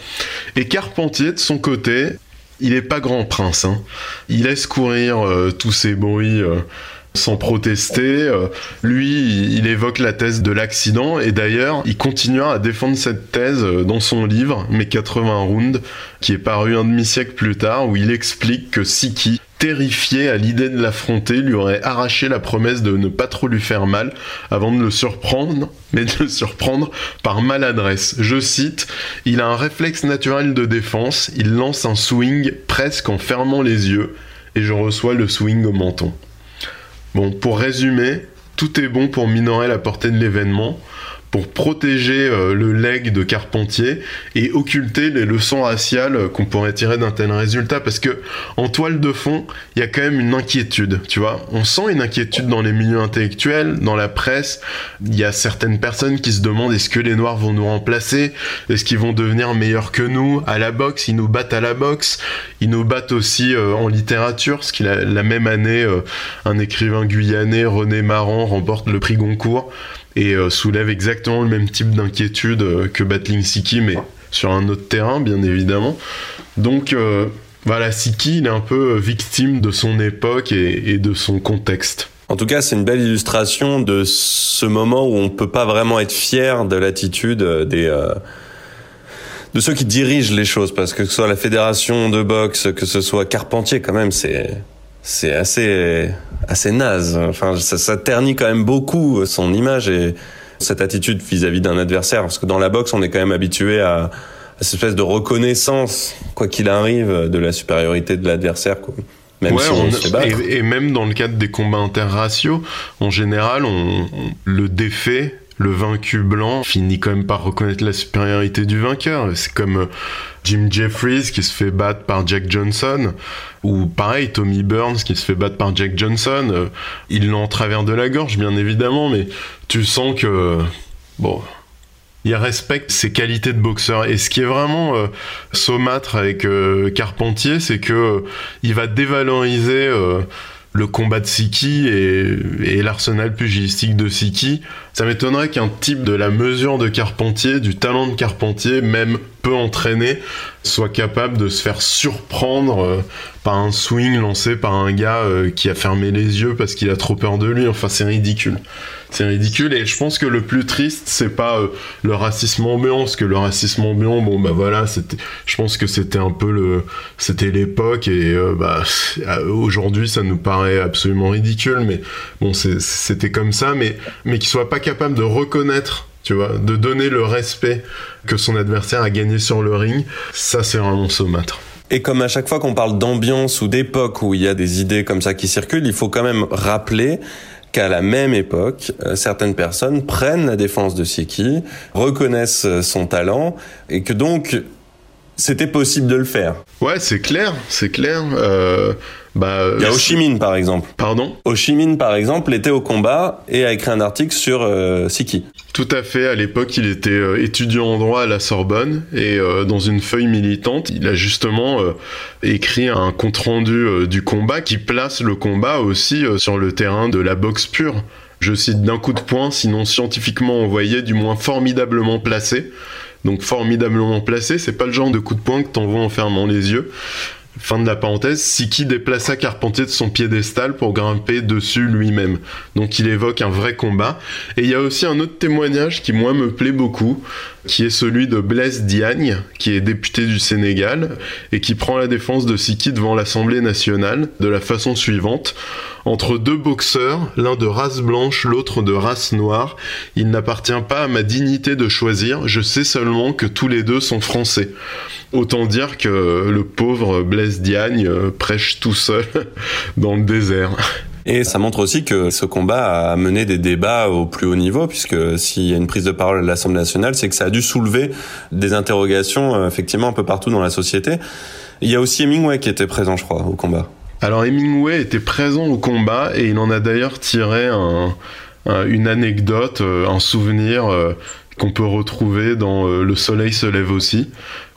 Et Carpentier, de son côté, il est pas grand prince. Hein. Il laisse courir euh, tous ces bruits sans protester. Euh, lui, il évoque la thèse de l'accident et d'ailleurs, il continuera à défendre cette thèse euh, dans son livre Mes 80 rounds, qui est paru un demi-siècle plus tard, où il explique que Siki, terrifié à l'idée de l'affronter, lui aurait arraché la promesse de ne pas trop lui faire mal avant de le surprendre, mais de le surprendre par maladresse. Je cite, il a un réflexe naturel de défense, il lance un swing presque en fermant les yeux, et je reçois le swing au menton. Bon, pour résumer, tout est bon pour minorer la portée de l'événement, pour protéger euh, le leg de Carpentier et occulter les leçons raciales qu'on pourrait tirer d'un tel résultat. Parce que en toile de fond, il y a quand même une inquiétude, tu vois. On sent une inquiétude dans les milieux intellectuels, dans la presse. Il y a certaines personnes qui se demandent est-ce que les Noirs vont nous remplacer? Est-ce qu'ils vont devenir meilleurs que nous? À la boxe Ils nous battent à la boxe. Ils nous battent aussi euh, en littérature, parce qu'il a la même année, euh, un écrivain guyanais, René Maran, remporte le prix Goncourt et euh, soulève exactement le même type d'inquiétude euh, que Battling Siki, mais sur un autre terrain, bien évidemment. Donc euh, voilà, Siki, il est un peu victime de son époque et, de son contexte. En tout cas, c'est une belle illustration de ce moment où on peut pas vraiment être fier de l'attitude des de ceux qui dirigent les choses, parce que ce soit la fédération de boxe, que ce soit Carpentier, quand même, c'est c'est assez assez naze. Enfin, ça, ça ternit quand même beaucoup son image et cette attitude vis-à-vis d'un adversaire, parce que dans la boxe, on est quand même habitué à, à cette espèce de reconnaissance, quoi qu'il arrive, de la supériorité de l'adversaire. quoi. Même Ouais, si on, on- se battre. et, et même dans le cadre des combats interraciaux, en général, on, on- le défait, le vaincu blanc, finit quand même par reconnaître la supériorité du vainqueur. C'est comme euh, Jim Jeffries qui se fait battre par Jack Johnson, ou pareil, Tommy Burns qui se fait battre par Jack Johnson. Euh, il l'a en travers de la gorge, bien évidemment, mais tu sens que, bon, il respecte ses qualités de boxeur. Et ce qui est vraiment euh, saumâtre avec Carpentier, c'est que il va dévaloriser le combat de Siki et, et l'arsenal pugilistique de Siki. Ça m'étonnerait qu'un type de la mesure de Carpentier, du talent de Carpentier, même peu entraîné, soit capable de se faire surprendre euh, par un swing lancé par un gars euh, qui a fermé les yeux parce qu'il a trop peur de lui. Enfin, c'est ridicule. C'est ridicule et je pense que le plus triste c'est pas euh, le racisme ambiant parce que le racisme ambiant bon bah voilà c'était je pense que c'était un peu le c'était l'époque et bah aujourd'hui ça nous paraît absolument ridicule mais bon c'était comme ça mais mais qu'il soit pas capable de reconnaître tu vois de donner le respect que son adversaire a gagné sur le ring ça c'est vraiment saumâtre. Et comme à chaque fois qu'on parle d'ambiance ou d'époque où il y a des idées comme ça qui circulent, il faut quand même rappeler qu'à la même époque, euh, certaines personnes prennent la défense de Siki, reconnaissent euh, son talent, et que donc c'était possible de le faire. ouais c'est clair c'est clair euh, bah Il y a Ho Chi Minh par exemple. pardon? Ho Chi Minh par exemple était au combat et a écrit un article sur euh, Siki. Tout à fait. À l'époque, il était euh, étudiant en droit à la Sorbonne et euh, dans une feuille militante, il a justement euh, écrit un compte rendu euh, du combat qui place le combat aussi euh, sur le terrain de la boxe pure. Je cite d'un coup de poing, sinon scientifiquement envoyé, du moins formidablement placé. Donc formidablement placé, c'est pas le genre de coup de poing que t'envoies en fermant les yeux. Fin de la parenthèse, Siki déplaça Carpentier de son piédestal pour grimper dessus lui-même. Donc il évoque un vrai combat. Et il y a aussi un autre témoignage qui moi me plaît beaucoup, qui est celui de Blaise Diagne, qui est député du Sénégal, et qui prend la défense de Siki devant l'Assemblée nationale de la façon suivante. Entre deux boxeurs, l'un de race blanche, l'autre de race noire, il n'appartient pas à ma dignité de choisir, je sais seulement que tous les deux sont français. Autant dire que le pauvre Blaise Diagne euh, prêche tout seul dans le désert. Et ça montre aussi que ce combat a mené des débats au plus haut niveau, puisque s'il y a une prise de parole à l'Assemblée nationale, c'est que ça a dû soulever des interrogations euh, effectivement un peu partout dans la société. Il y a aussi Hemingway qui était présent, je crois, au combat. Alors Hemingway était présent au combat et il en a d'ailleurs tiré un- un- une anecdote, euh, un souvenir qu'on peut retrouver dans Le Soleil se lève aussi,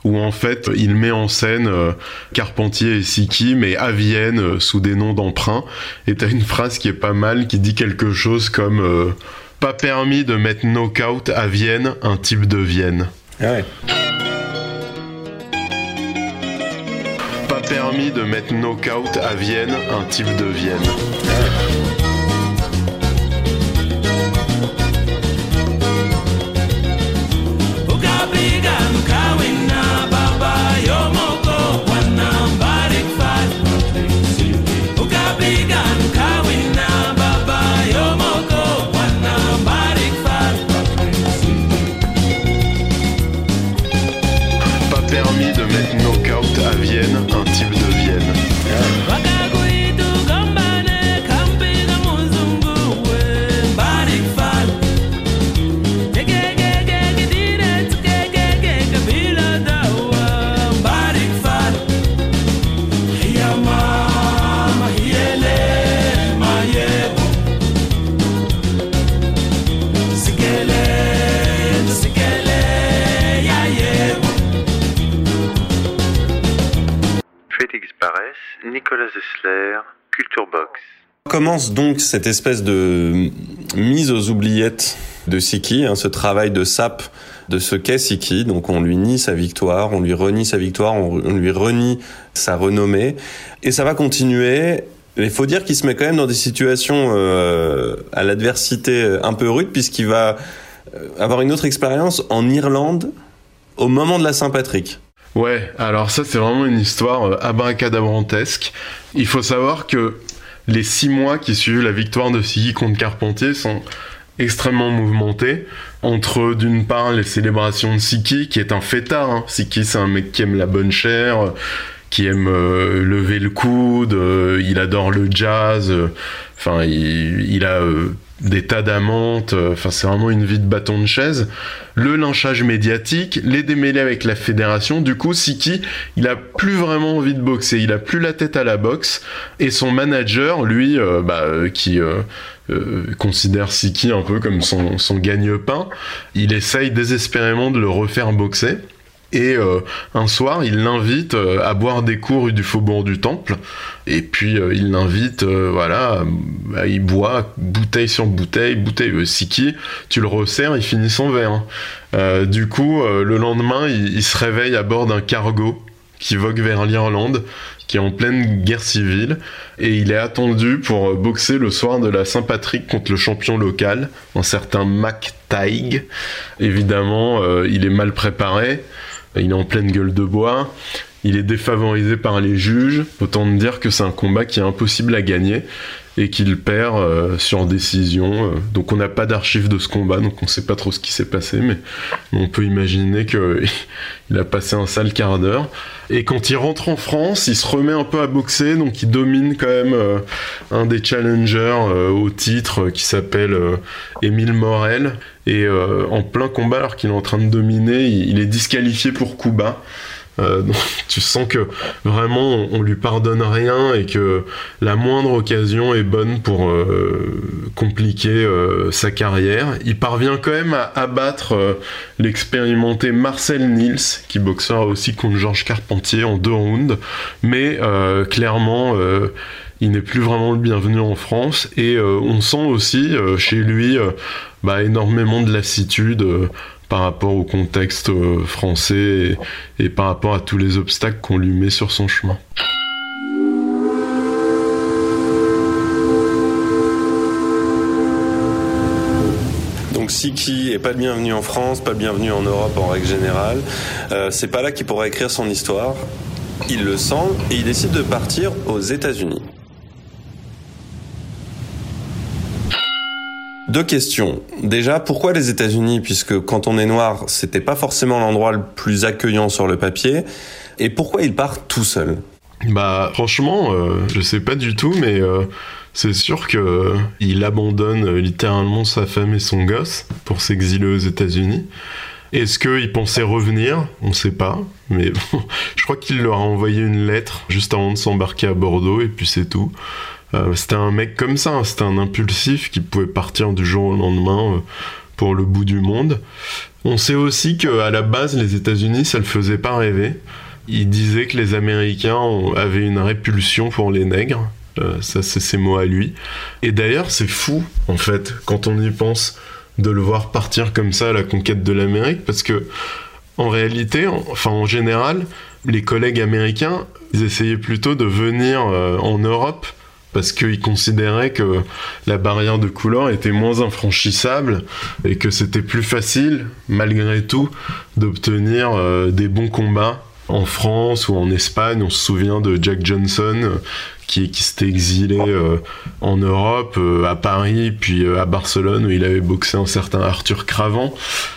où en fait il met en scène euh, Carpentier et Siki, mais à Vienne, euh, sous des noms d'emprunt. Et t'as une phrase qui est pas mal, qui dit quelque chose comme euh, Pas permis de mettre knockout à Vienne, un type de Vienne. Ouais. Pas permis de mettre knockout à Vienne, un type de Vienne. Pas Nicolas Zessler, Culture Box. Commence donc cette espèce de mise aux oubliettes de Siki, hein, ce travail de sape de ce qu'est Siki. Donc on lui nie sa victoire, on lui renie sa victoire, on, lui renie sa renommée. Et ça va continuer. Il faut dire qu'il se met quand même dans des situations euh, à l'adversité un peu rude, puisqu'il va euh, avoir une autre expérience en Irlande au moment de la Saint-Patrick. Ouais, alors ça c'est vraiment une histoire euh, abracadabrantesque. Il faut savoir que les six mois qui suivent la victoire de Sigi contre Carpentier sont extrêmement mouvementés. Entre d'une part les célébrations de Siki, qui est un fêtard. Hein. Siki c'est un mec qui aime la bonne chair, euh, qui aime euh, lever le coude, il adore le jazz, enfin il, a des tas d'amantes, enfin c'est vraiment une vie de bâton de chaise. Le lynchage médiatique, les démêlés avec la fédération, du coup Siki, il a plus vraiment envie de boxer, il a plus la tête à la boxe, et son manager, lui, bah, qui... considère Siki un peu comme son, son gagne-pain. Il essaye désespérément de le refaire boxer. Et euh, un soir, il l'invite euh, à boire des cours du Faubourg du Temple. Et puis, euh, il l'invite, voilà, il boit bouteille sur bouteille, bouteille. Siki, tu le resserres, il finit son verre. du coup, le lendemain, il, il, se réveille à bord d'un cargo qui vogue vers l'Irlande, qui est en pleine guerre civile. Et il est attendu pour boxer le soir de la Saint-Patrick contre le champion local, un certain Mac Taig. Évidemment, il est mal préparé. Il est en pleine gueule de bois. Il est défavorisé par les juges. Autant dire que c'est un combat qui est impossible à gagner et qu'il perd euh, sur décision. Euh. Donc on n'a pas d'archives de ce combat, donc on ne sait pas trop ce qui s'est passé, mais on peut imaginer qu'il a passé un sale quart d'heure. Et quand il rentre en France, il se remet un peu à boxer, donc il domine quand même euh, un des challengers au titre qui s'appelle Émile Morel. Et en plein combat, alors qu'il est en train de dominer, il, est disqualifié pour coup bas. Euh, tu sens que vraiment on, lui pardonne rien et que la moindre occasion est bonne pour euh, compliquer euh, sa carrière. Il parvient quand même à abattre l'expérimenté Marcel Nils qui boxera aussi contre Georges Carpentier en deux rounds, mais clairement il n'est plus vraiment le bienvenu en France et on sent aussi chez lui bah, énormément de lassitude par rapport au contexte euh, français et, par rapport à tous les obstacles qu'on lui met sur son chemin. Donc Siki est pas le bienvenu en France, pas le bienvenu en Europe en règle générale. Euh, c'est pas là qu'il pourra écrire son histoire. Il le sent et il décide de partir aux États-Unis. Deux questions. Déjà, pourquoi les États-Unis? Puisque quand on est noir, c'était pas forcément l'endroit le plus accueillant sur le papier. Et pourquoi il part tout seul? Bah, franchement, euh, je sais pas du tout, mais euh, c'est sûr que euh, il abandonne littéralement sa femme et son gosse pour s'exiler aux États-Unis. Est-ce qu'il pensait revenir? On sait pas. Mais je crois qu'il leur a envoyé une lettre juste avant de s'embarquer à Bordeaux, et puis c'est tout. Euh, c'était un mec comme ça, c'était un impulsif qui pouvait partir du jour au lendemain euh, pour le bout du monde. On sait aussi qu'à la base, les États-Unis, ça le faisait pas rêver. Il disait que les Américains avaient une répulsion pour les nègres. Euh, ça, c'est ses mots à lui. Et d'ailleurs, c'est fou, en fait, quand on y pense, de le voir partir comme ça à la conquête de l'Amérique, parce que, en réalité, enfin, en général, les collègues américains, ils essayaient plutôt de venir en Europe parce qu'ils considéraient que la barrière de couleur était moins infranchissable et que c'était plus facile, malgré tout, d'obtenir euh, des bons combats en France ou en Espagne. On se souvient de Jack Johnson euh, qui, s'était exilé euh, en Europe, à Paris, puis à Barcelone, où il avait boxé un certain Arthur Cravant.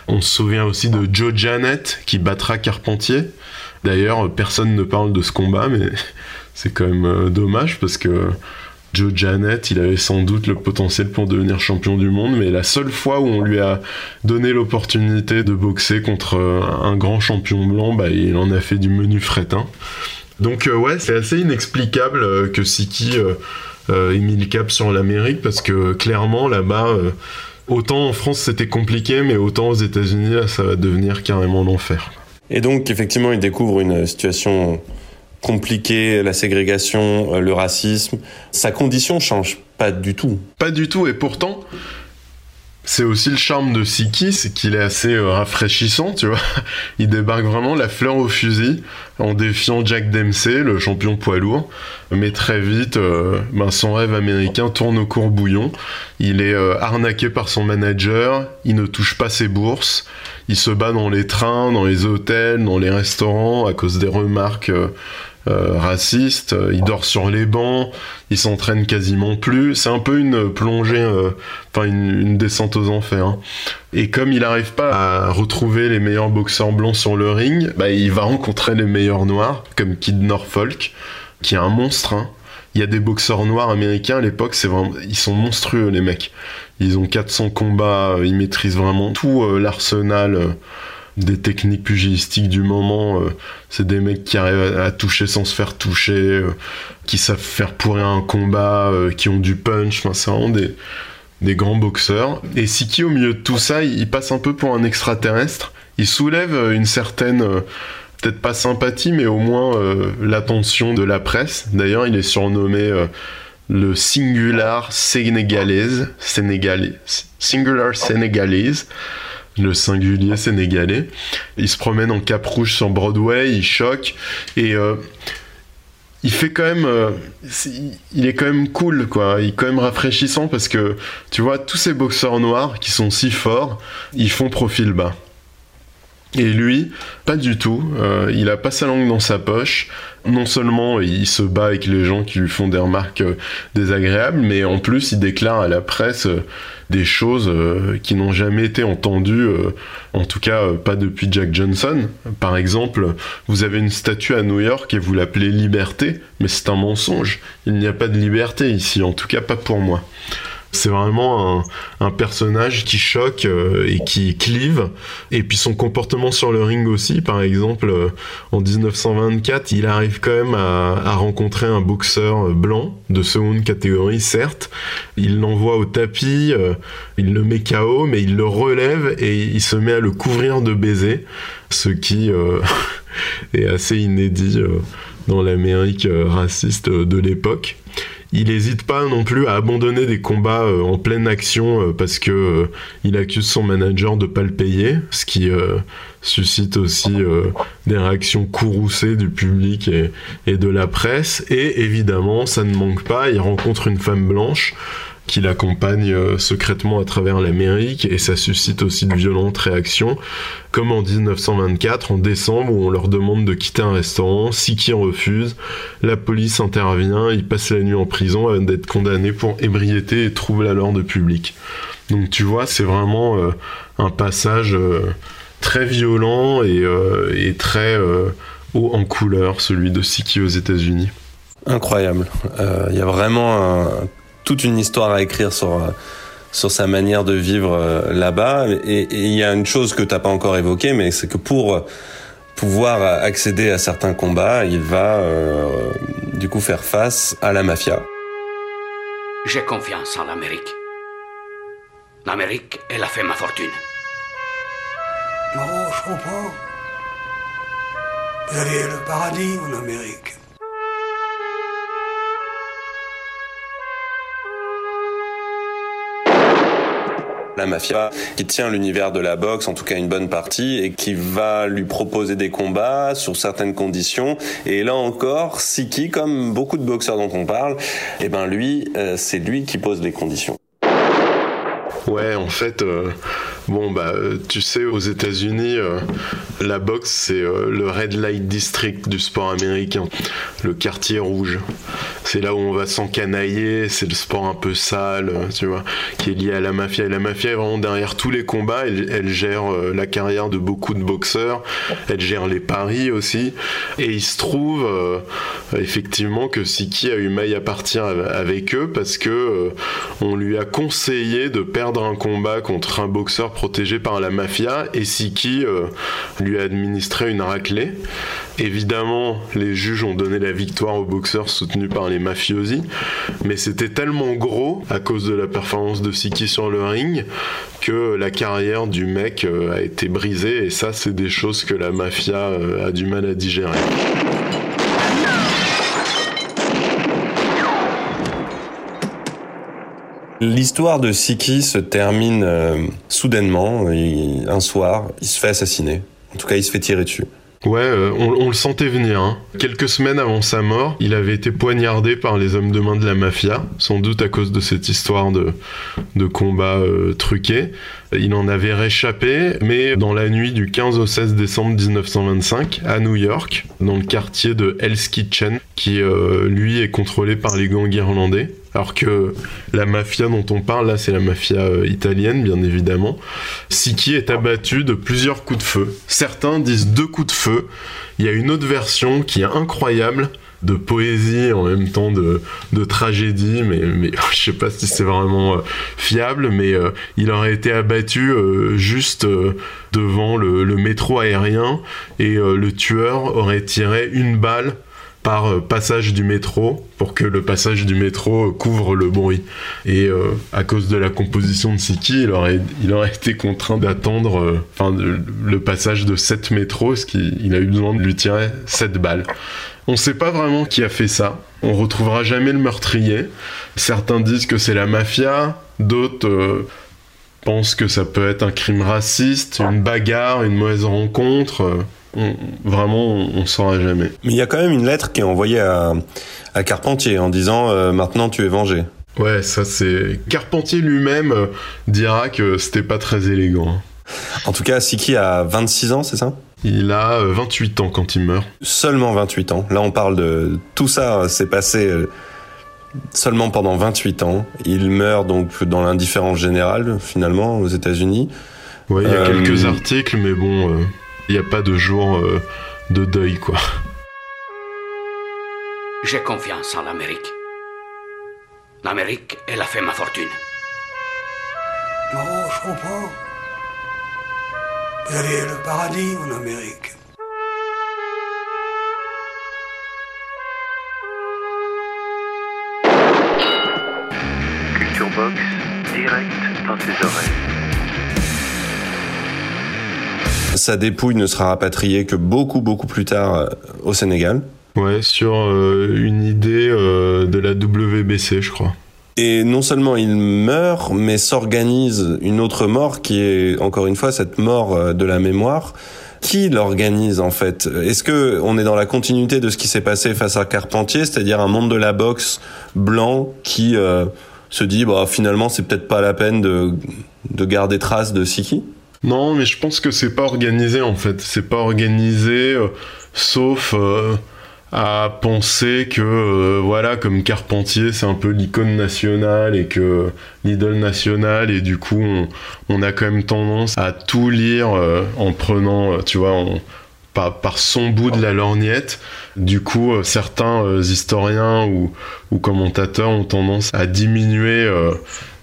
On se souvient aussi de Joe Janet qui battra Carpentier. D'ailleurs, personne ne parle de ce combat, mais c'est quand même dommage parce que Joe Janet, il avait sans doute le potentiel pour devenir champion du monde, mais la seule fois où on lui a donné l'opportunité de boxer contre un grand champion blanc, bah, il en a fait du menu fretin. Donc euh, ouais, c'est assez inexplicable euh, que Siki euh, ait mis le cap sur l'Amérique, parce que clairement là-bas, autant en France c'était compliqué, mais autant aux États-Unis, là, ça va devenir carrément l'enfer. Et donc effectivement, il découvre une situation compliqué, la ségrégation, euh, le racisme. Sa condition change pas du tout. Pas du tout, et pourtant, c'est aussi le charme de Siki, c'est qu'il est assez euh, rafraîchissant, tu vois. Il débarque vraiment la fleur au fusil en défiant Jack Dempsey, le champion poids lourd. Mais très vite, euh, ben son rêve américain tourne au courbouillon. Il est arnaqué par son manager, il ne touche pas ses bourses, il se bat dans les trains, dans les hôtels, dans les restaurants à cause des remarques euh, raciste. Il dort sur les bancs, il s'entraîne quasiment plus. C'est un peu une plongée, euh, enfin une, descente aux enfers. Hein. Et comme il n'arrive pas à retrouver les meilleurs boxeurs blancs sur le ring, bah, il va rencontrer les meilleurs noirs, comme Kid Norfolk, qui est un monstre. Hein. Il y a des boxeurs noirs américains à l'époque, ils sont monstrueux les mecs. Ils ont 400 combats, ils maîtrisent vraiment tout l'arsenal des techniques pugilistiques du moment. Euh, c'est des mecs qui arrivent à, toucher sans se faire toucher, euh, qui savent faire pourrir un combat, euh, qui ont du punch. Enfin, c'est vraiment des, des grands boxeurs. Et Siki, au milieu de tout ça, il, passe un peu pour un extraterrestre. Il soulève une certaine, peut-être pas sympathie, mais au moins l'attention de la presse. D'ailleurs, il est surnommé le Singular Sénégalais, Sénégalais, Singular Sénégalais le singulier sénégalais. Il se promène en cap rouge sur Broadway, il choque et euh, il fait quand même, euh, il est quand même cool quoi. Il est quand même rafraîchissant parce que tu vois tous ces boxeurs noirs qui sont si forts, ils font profil bas. Et lui, pas du tout. Euh, il a pas sa langue dans sa poche. Non seulement il se bat avec les gens qui lui font des remarques désagréables, mais en plus il déclare à la presse des choses euh, qui n'ont jamais été entendues, euh, en tout cas euh, pas depuis Jack Johnson. Par exemple, vous avez une statue à New York et vous l'appelez liberté, mais c'est un mensonge. Il n'y a pas de liberté ici, en tout cas pas pour moi. C'est vraiment un, personnage qui choque euh, et qui clive. Et puis son comportement sur le ring aussi, par exemple, euh, en 1924, il arrive quand même à, rencontrer un boxeur euh, blanc de seconde catégorie, certes. Il l'envoie au tapis, il le met KO, mais il le relève et il se met à le couvrir de baisers, ce qui est assez inédit dans l'Amérique raciste de l'époque il n'hésite pas non plus à abandonner des combats euh, en pleine action euh, parce que euh, il accuse son manager de pas le payer, ce qui suscite aussi des réactions courroucées du public et, et, de la presse. Et évidemment, ça ne manque pas, il rencontre une femme blanche qui l'accompagne euh, secrètement à travers l'Amérique et ça suscite aussi de violentes réactions, comme en 1924, en décembre, où on leur demande de quitter un restaurant, si qui refuse, la police intervient, ils passent la nuit en prison avant d'être condamnés pour ébriété et trouble à l'ordre public. Donc tu vois, c'est vraiment euh, un passage euh, très violent et, très haut en couleur, celui de Siki aux États-Unis. Incroyable. Il y a vraiment un toute une histoire à écrire sur euh, sur sa manière de vivre euh, là-bas. Et il y a une chose que tu n'as pas encore évoquée, mais c'est que pour euh, pouvoir accéder à certains combats, il va du coup faire face à la mafia. J'ai confiance en l'Amérique. L'Amérique, elle a fait ma fortune. Non, je comprends. Vous avez le paradis en Amérique. Mafia qui tient l'univers de la boxe, en tout cas une bonne partie, et qui va lui proposer des combats sur certaines conditions. Et là encore, Siki, comme beaucoup de boxeurs dont on parle, eh ben lui, euh, c'est lui qui pose les conditions. Ouais, en fait, euh, bon bah, tu sais, aux États-Unis, euh, la boxe c'est le red light district du sport américain, le quartier rouge c'est là où on va s'encanailler, c'est le sport un peu sale, tu vois, qui est lié à la mafia. Et la mafia est vraiment derrière tous les combats, elle, gère euh, la carrière de beaucoup de boxeurs, elle gère les paris aussi. Et il se trouve euh, effectivement que Siki a eu maille à partir avec eux parce que euh, on lui a conseillé de perdre un combat contre un boxeur protégé par la mafia et Siki lui a administré une raclée. Évidemment, les juges ont donné la victoire aux boxeurs soutenus par les mafiosi, mais c'était tellement gros à cause de la performance de Siki sur le ring que la carrière du mec euh, a été brisée et ça c'est des choses que la mafia euh, a du mal à digérer. L'histoire de Siki se termine euh, soudainement. un soir, il se fait assassiner. En tout cas, il se fait tirer dessus. Ouais, euh, on, le sentait venir. Hein. Quelques semaines avant sa mort, il avait été poignardé par les hommes de main de la mafia, sans doute à cause de cette histoire de, de combat euh, truqué. Il en avait réchappé, mais dans la nuit du 15 au 16 décembre 1925, à New York, dans le quartier de Hell's Kitchen, qui euh, lui est contrôlé par les gangs irlandais. Alors que la mafia dont on parle là, c'est la mafia euh, italienne, bien évidemment. Siki est abattu de plusieurs coups de feu. Certains disent deux coups de feu. Il y a une autre version qui est incroyable de poésie en même temps de, de tragédie, mais, mais je sais pas si c'est vraiment euh, fiable, mais euh, il aurait été abattu juste devant le, métro aérien et le tueur aurait tiré une balle par passage du métro pour que le passage du métro couvre le bruit. Et à cause de la composition de Siki, il aurait, il été contraint d'attendre le passage de 7 métros, ce qu'il a eu besoin de lui tirer 7 balles. On ne sait pas vraiment qui a fait ça. On retrouvera jamais le meurtrier. Certains disent que c'est la mafia, d'autres euh, pensent que ça peut être un crime raciste, une bagarre, une mauvaise rencontre. Vraiment, on, ne saura jamais. Mais il y a quand même une lettre qui est envoyée à, Carpentier en disant euh, maintenant tu es vengé. Ouais, ça c'est. Carpentier lui-même euh, dira que c'était pas très élégant. En tout cas, Siki a 26 ans, c'est ça? Il a 28 euh, ans quand il meurt. Seulement 28 ans. Là, on parle de tout ça s'est passé seulement pendant 28 ans. Il meurt donc dans l'indifférence générale, finalement, aux États-Unis. Oui, il y a quelques articles, mais bon, il n'y a pas de jour de deuil, quoi. J'ai confiance en l'Amérique. L'Amérique, elle a fait ma fortune. Non, je comprends. Vous avez le paradis en Amérique. Culture Box, direct dans tes oreilles. Sa dépouille ne sera rapatriée que beaucoup, beaucoup plus tard euh, au Sénégal. Ouais, sur euh, une idée euh, de la WBC, je crois. Et non seulement il meurt, mais s'organise une autre mort qui est, encore une fois, cette mort de la mémoire. Qui l'organise en fait? Est-ce que on est dans la continuité de ce qui s'est passé face à Carpentier, c'est-à-dire un monde de la boxe blanc qui euh, se dit bah finalement c'est peut-être pas la peine de, de garder trace de Siki? Non, mais je pense que c'est pas organisé en fait. C'est pas organisé, euh, sauf à penser que euh, voilà comme Carpentier c'est un peu l'icône nationale et que l'idole nationale et du coup on, a quand même tendance à tout lire euh, en prenant euh, tu vois par, par, son bout de la lorgnette du coup certains historiens ou, commentateurs ont tendance à diminuer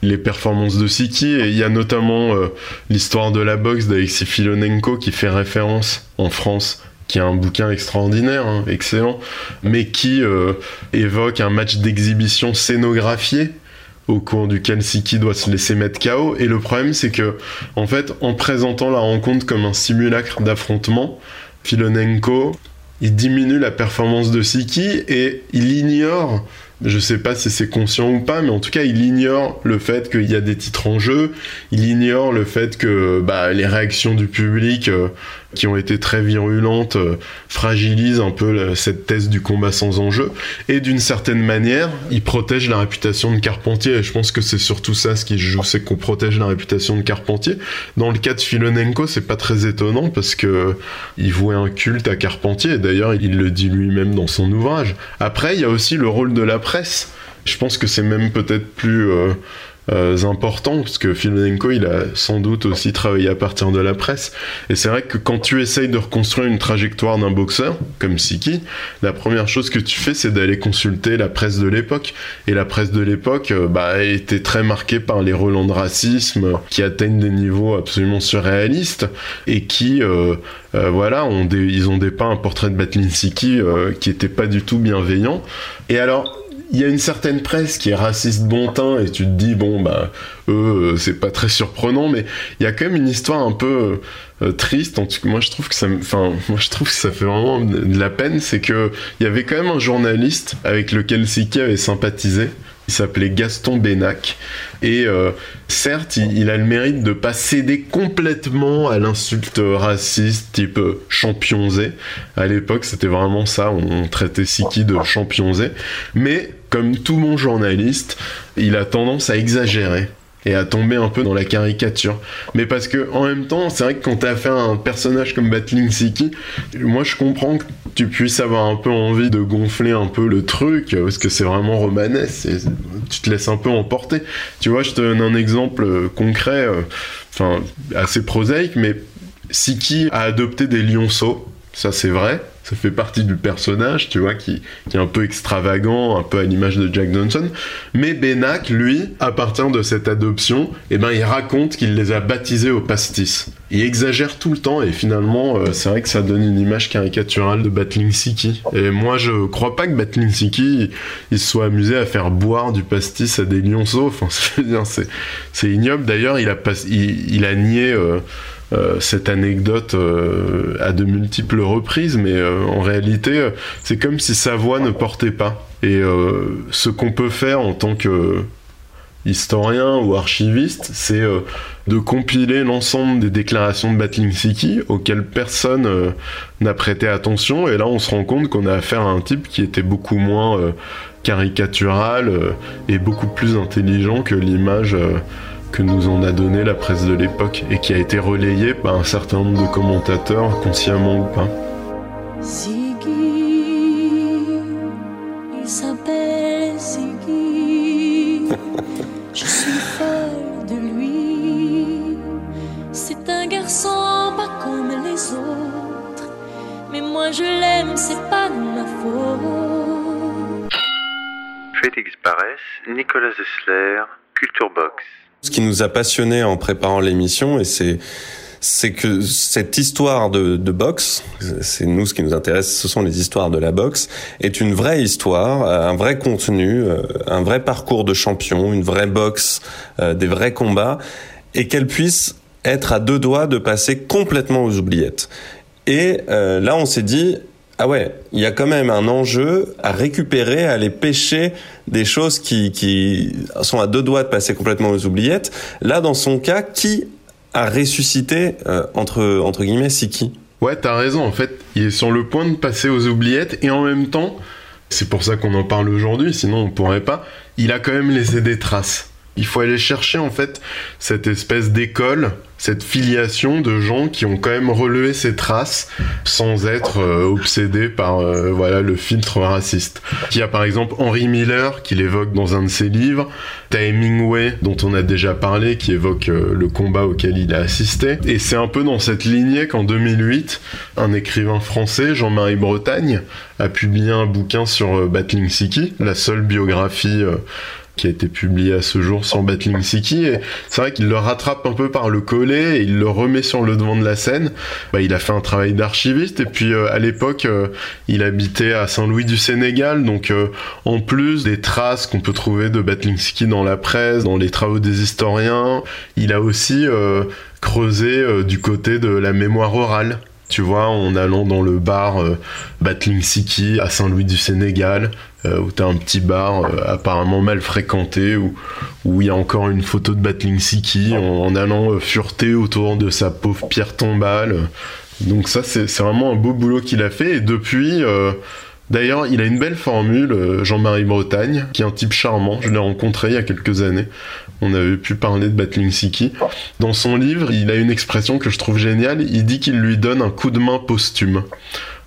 les performances de Siki et il y a notamment l'histoire de la boxe d'Alexis Filonenko qui fait référence en France qui est un bouquin extraordinaire, hein, excellent, mais qui euh, évoque un match d'exhibition scénographié au cours duquel Siki doit se laisser mettre KO. Et le problème, c'est que, en fait, en présentant la rencontre comme un simulacre d'affrontement, Filonenko, il diminue la performance de Siki et il ignore je sais pas si c'est conscient ou pas, mais en tout cas, il ignore le fait qu'il y a des titres en jeu. Il ignore le fait que bah, les réactions du public, euh, qui ont été très virulentes, euh, fragilisent un peu cette thèse du combat sans enjeu. Et d'une certaine manière, il protège la réputation de Carpentier. Et je pense que c'est surtout ça ce qui joue, c'est qu'on protège la réputation de Carpentier. Dans le cas de Filonenko, c'est pas très étonnant parce que il vouait un culte à Carpentier. D'ailleurs, il le dit lui-même dans son ouvrage. Après, il y a aussi le rôle de la presse. Je pense que c'est même peut-être plus euh, euh, important parce que Filmenko il a sans doute aussi travaillé à partir de la presse. Et c'est vrai que quand tu essayes de reconstruire une trajectoire d'un boxeur comme Siki, la première chose que tu fais c'est d'aller consulter la presse de l'époque. Et la presse de l'époque euh, bah, était très marquée par les relents de racisme qui atteignent des niveaux absolument surréalistes et qui voilà, ont ils ont dépeint un portrait de Batlin Siki qui était pas du tout bienveillant. Et alors, il y a une certaine presse qui est raciste bon teint et tu te dis bon bah eux euh, c'est pas très surprenant mais il y a quand même une histoire un peu euh, triste. En tout cas moi je trouve que ça enfin moi je trouve que ça fait vraiment de la peine. C'est que il y avait quand même un journaliste avec lequel Siki avait sympathisé il s'appelait Gaston Benac. Et euh, certes, il, a le mérite de pas céder complètement à l'insulte raciste type euh, championzé. À l'époque, c'était vraiment ça, on traitait Siki de championzé. Mais comme tout bon journaliste, il a tendance à exagérer. Et à tomber un peu dans la caricature. Mais parce que en même temps, c'est vrai que quand t'as fait un personnage comme Battling Siki, moi je comprends que tu puisses avoir un peu envie de gonfler un peu le truc, parce que c'est vraiment romanesque, tu te laisses un peu emporter. Tu vois, je te donne un exemple euh, concret, euh, enfin assez prosaïque, mais Siki a adopté des lionceaux, ça c'est vrai ça fait partie du personnage, tu vois, qui, est un peu extravagant, un peu à l'image de Jack Johnson. Mais Benak, lui, à partir de cette adoption, eh ben, il raconte qu'il les a baptisés au pastis. Il exagère tout le temps et finalement, euh, c'est vrai que ça donne une image caricaturale de Battling Siki. Et moi, je crois pas que Battling Siki, il, se soit amusé à faire boire du pastis à des lionceaux. Enfin, c'est ignoble. D'ailleurs, il a, nié. Euh, cette anecdote euh, à de multiples reprises, mais euh, en réalité, c'est comme si sa voix ne portait pas. Et ce qu'on peut faire en tant que historien ou archiviste, c'est de compiler l'ensemble des déclarations de Battling Siki auxquelles personne n'a prêté attention. Et là, on se rend compte qu'on a affaire à un type qui était beaucoup moins caricatural et beaucoup plus intelligent que l'image que nous en a donné la presse de l'époque et qui a été relayé par un certain nombre de commentateurs, consciemment ou pas. Ziggy, il s'appelle Ziggy. Je suis folle de lui. C'est un garçon pas comme les autres. Mais moi je l'aime, c'est pas de ma faute. Félix Barès, Nicolas Zessler, Culture Box. Ce qui nous a passionné en préparant l'émission, et c'est c'est que cette histoire de, boxe, c'est nous ce qui nous intéresse, ce sont les histoires de la boxe, est une vraie histoire, un vrai contenu, euh, un vrai parcours de champion, une vraie boxe, euh, des vrais combats, et qu'elle puisse être à deux doigts de passer complètement aux oubliettes. Et euh, là, on s'est dit, ah ouais, il y a quand même un enjeu à récupérer, à aller pêcher des choses qui, qui sont à deux doigts de passer complètement aux oubliettes. Là, dans son cas, qui a ressuscité, euh, entre, entre guillemets, Siki Ouais, t'as raison, en fait, il est sur le point de passer aux oubliettes, et en même temps, c'est pour ça qu'on en parle aujourd'hui, sinon on pourrait pas, il a quand même laissé des traces. Il faut aller chercher en fait cette espèce d'école, cette filiation de gens qui ont quand même relevé ces traces sans être euh, obsédés par euh, voilà le filtre raciste. Il y a par exemple Henry Miller qui l'évoque dans un de ses livres, Hemingway dont on a déjà parlé qui évoque euh, le combat auquel il a assisté et c'est un peu dans cette lignée qu'en 2008 un écrivain français Jean-Marie Bretagne a publié un bouquin sur Battling Siki, la seule biographie qui a été publié à ce jour sur Battling Siki et c'est vrai qu'il le rattrape un peu par le collet et il le remet sur le devant de la scène. Bah, il a fait un travail d'archiviste et puis euh, à l'époque euh, il habitait à Saint-Louis du Sénégal donc euh, en plus des traces qu'on peut trouver de Battling Siki dans la presse, dans les travaux des historiens, il a aussi creusé du côté de la mémoire orale tu vois, en allant dans le bar Battling Siki à Saint-Louis du Sénégal, euh, où tu as un petit bar euh, apparemment mal fréquenté, où, où il y a encore une photo de Battling Siki en, allant euh, fureter autour de sa pauvre pierre tombale. Donc ça, c'est vraiment un beau boulot qu'il a fait. Et depuis... D'ailleurs, il a une belle formule, Jean-Marie Bretagne, qui est un type charmant. Je l'ai rencontré il y a quelques années. On avait pu parler de Battling Siki. Dans son livre, il a une expression que je trouve géniale. Il dit qu'il lui donne un coup de main posthume.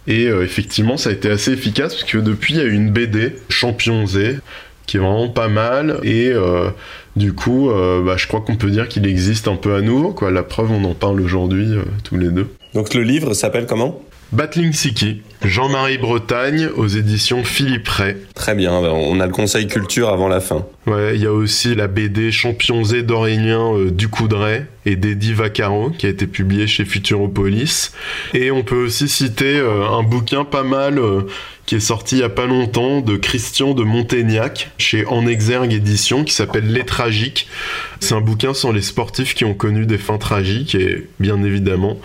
Et euh, effectivement, ça a été assez efficace parce que depuis, il y a eu une BD, Champion Z, qui est vraiment pas mal. Et euh, du coup, euh, bah, je crois qu'on peut dire qu'il existe un peu à nouveau. Quoi. La preuve, on en parle aujourd'hui tous les deux. Donc le livre s'appelle comment? Battling Siki, Jean-Marie Bretagne aux éditions Philippe Ray. Très bien, on a le conseil culture avant la fin. Ouais, il y a aussi la BD Champion Z d'Aurélien euh, Ducoudray et d'Eddie Vaccaro qui a été publié chez Futuropolis. Et on peut aussi citer euh, un bouquin pas mal euh, qui est sorti il y a pas longtemps de Christian de Montaignac chez En Exergue Édition qui s'appelle Les Tragiques. C'est un bouquin sur les sportifs qui ont connu des fins tragiques et bien évidemment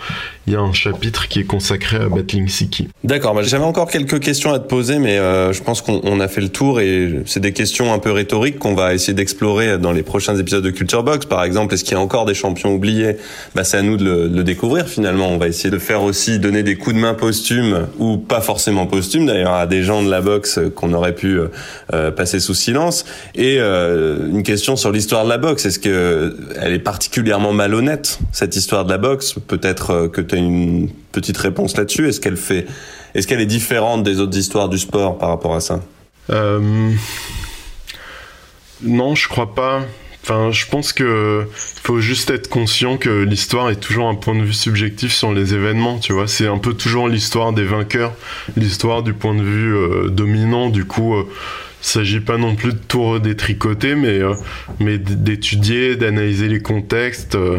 il y a un chapitre qui est consacré à Battling Siki. D'accord, bah, j'avais encore quelques questions à te poser, mais euh, je pense qu'on a fait le tour et c'est des questions un peu rhétoriques qu'on va essayer d'explorer dans les prochains épisodes de Culture Box. Par exemple, est-ce qu'il y a encore des champions oubliés? Bah, C'est à nous de le, découvrir finalement. On va essayer de faire aussi donner des coups de main posthumes ou pas forcément posthumes d'ailleurs à des gens de la boxe qu'on aurait pu euh, passer sous silence. Et euh, une question sur l'histoire de la boxe. Que elle est particulièrement malhonnête cette histoire de la boxe Peut-être euh, que tu as une petite réponse là-dessus. Est-ce qu'elle fait, est-ce qu'elle est différente des autres histoires du sport par rapport à ça? Euh... Non, je crois pas. Enfin, je pense que faut juste être conscient que l'histoire est toujours un point de vue subjectif sur les événements, tu vois. C'est un peu toujours l'histoire des vainqueurs, l'histoire du point de vue euh, dominant. Du coup, euh, s'agit pas non plus de tout détricoter, mais, euh, d'étudier, d'analyser les contextes euh,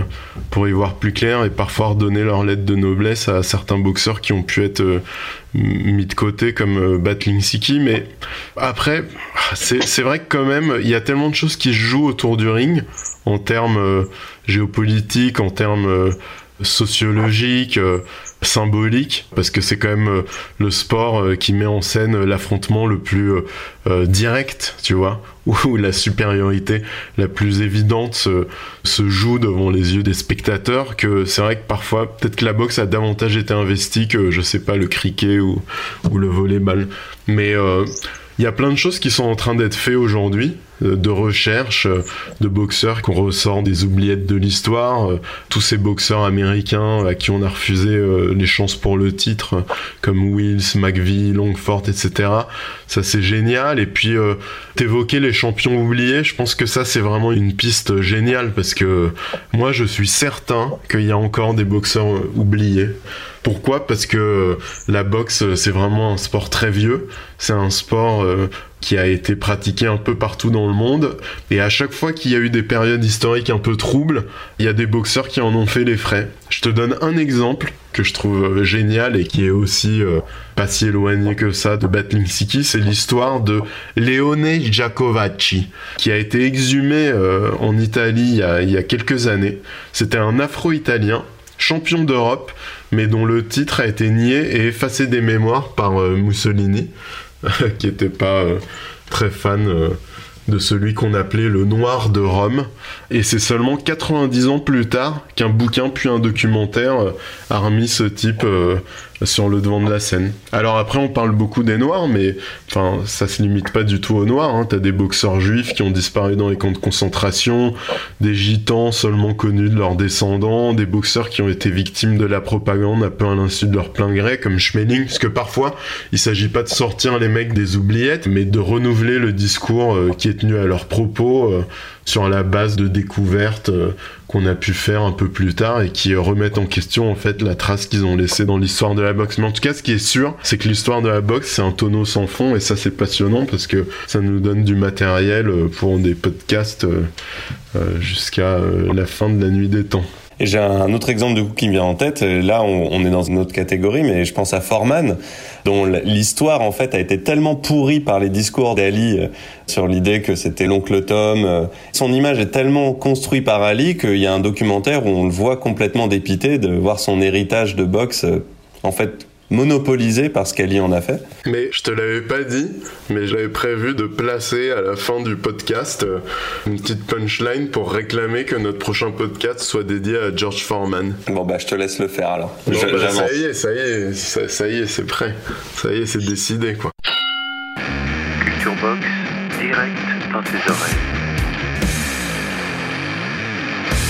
pour y voir plus clair et parfois redonner leur lettre de noblesse à certains boxeurs qui ont pu être euh, mis de côté comme Battling Siki. Mais après, c'est vrai que quand même, il y a tellement de choses qui se jouent autour du ring en termes géopolitiques, en termes sociologiques symbolique parce que c'est quand même euh, le sport euh, qui met en scène l'affrontement le plus euh, direct, tu vois, où la supériorité la plus évidente se, se, joue devant les yeux des spectateurs, que c'est vrai que parfois, peut-être que la boxe a davantage été investie que, je sais pas, le cricket ou, ou le volleyball. Mais il y a plein de choses qui sont en train d'être faites aujourd'hui, euh, de recherche, euh, de boxeurs qu'on ressort des oubliettes de l'histoire, euh, tous ces boxeurs américains à qui on a refusé les chances pour le titre, comme Wills, McVie, Longford, etc. Ça c'est génial. Et puis t'évoquer les champions oubliés, je pense que ça c'est vraiment une piste géniale parce que moi je suis certain qu'il y a encore des boxeurs oubliés. Pourquoi? Parce que la boxe, c'est vraiment un sport très vieux. C'est un sport euh, qui a été pratiqué un peu partout dans le monde. Et à chaque fois qu'il y a eu des périodes historiques un peu troubles, il y a des boxeurs qui en ont fait les frais. Je te donne un exemple que je trouve euh, génial et qui est aussi euh, pas si éloigné que ça de Battling City, c'est l'histoire de Leone Giacovacci, qui a été exhumé en Italie il y a quelques années. C'était un afro-italien champion d'Europe, mais dont le titre a été nié et effacé des mémoires par euh, Mussolini, qui n'était pas euh, très fan euh, de celui qu'on appelait le Noir de Rome. Et c'est seulement 90 ans plus tard qu'un bouquin puis un documentaire a remis ce type sur le devant de la scène. Alors après, on parle beaucoup des Noirs, mais enfin, ça se limite pas du tout aux Noirs. Hein. T'as des boxeurs juifs qui ont disparu dans les camps de concentration, des gitans seulement connus de leurs descendants, des boxeurs qui ont été victimes de la propagande un peu à l'insu de leur plein gré, comme Schmeling, parce que parfois, il s'agit pas de sortir les mecs des oubliettes, mais de renouveler le discours euh, qui est tenu à leurs propos. Euh, sur la base de découvertes euh, qu'on a pu faire un peu plus tard et qui remettent en question en fait la trace qu'ils ont laissée dans l'histoire de la boxe. Mais en tout cas, ce qui est sûr, c'est que l'histoire de la boxe, c'est un tonneau sans fond et ça c'est passionnant parce que ça nous donne du matériel euh, pour des podcasts euh, jusqu'à la fin de la nuit des temps. Et j'ai un autre exemple de coup qui me vient en tête. Là, on, est dans une autre catégorie, mais je pense à Foreman, dont l'histoire en fait a été tellement pourrie par les discours d'Ali euh, sur l'idée que c'était l'oncle Tom. Euh. Son image est tellement construite par Ali qu'il y a un documentaire où on le voit complètement dépité de voir son héritage de boxe euh, en fait monopolisé parce qu'elle y en a fait. Mais je te l'avais pas dit, mais j'avais prévu de placer à la fin du podcast euh, une petite punchline pour réclamer que notre prochain podcast soit dédié à George Foreman. Bon bah je te laisse le faire alors. Bah, ça y est, ça y est, ça, y est, c'est prêt. Ça y est, c'est décidé quoi. Culture Box, direct dans tes oreilles.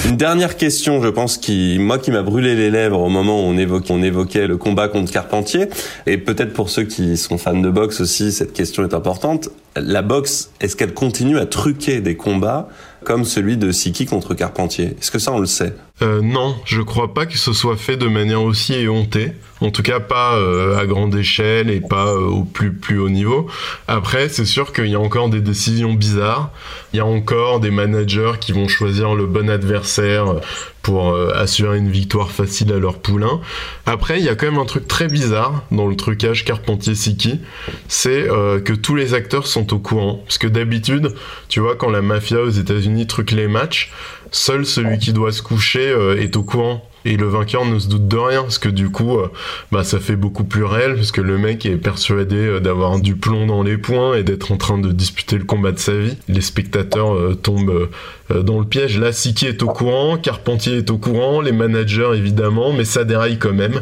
Une dernière question, je pense, qui, moi, qui m'a brûlé les lèvres au moment où on évoquait, on évoquait le combat contre Carpentier. Et peut-être pour ceux qui sont fans de boxe aussi, cette question est importante. La boxe, est-ce qu'elle continue à truquer des combats comme celui de Siki contre Carpentier? Est-ce que ça, on le sait? Euh, Non, je crois pas que ce soit fait de manière aussi éhontée. En tout cas, pas euh, à grande échelle et pas euh, au plus haut niveau. Après, c'est sûr qu'il y a encore des décisions bizarres. Il y a encore des managers qui vont choisir le bon adversaire pour assurer une victoire facile à leur poulain. Après, il y a quand même un truc très bizarre dans le trucage Carpentier-Siki, c'est que tous les acteurs sont au courant. Parce que d'habitude, tu vois, quand la mafia aux États-Unis truque les matchs, seul celui qui doit se coucher est au courant Et le vainqueur ne se doute de rien, parce que du coup, euh, bah, ça fait beaucoup plus réel, parce que le mec est persuadé euh, d'avoir du plomb dans les poings et d'être en train de disputer le combat de sa vie. Les spectateurs euh, tombent dans le piège. Là, Siki est au courant, Carpentier est au courant, les managers évidemment, mais ça déraille quand même.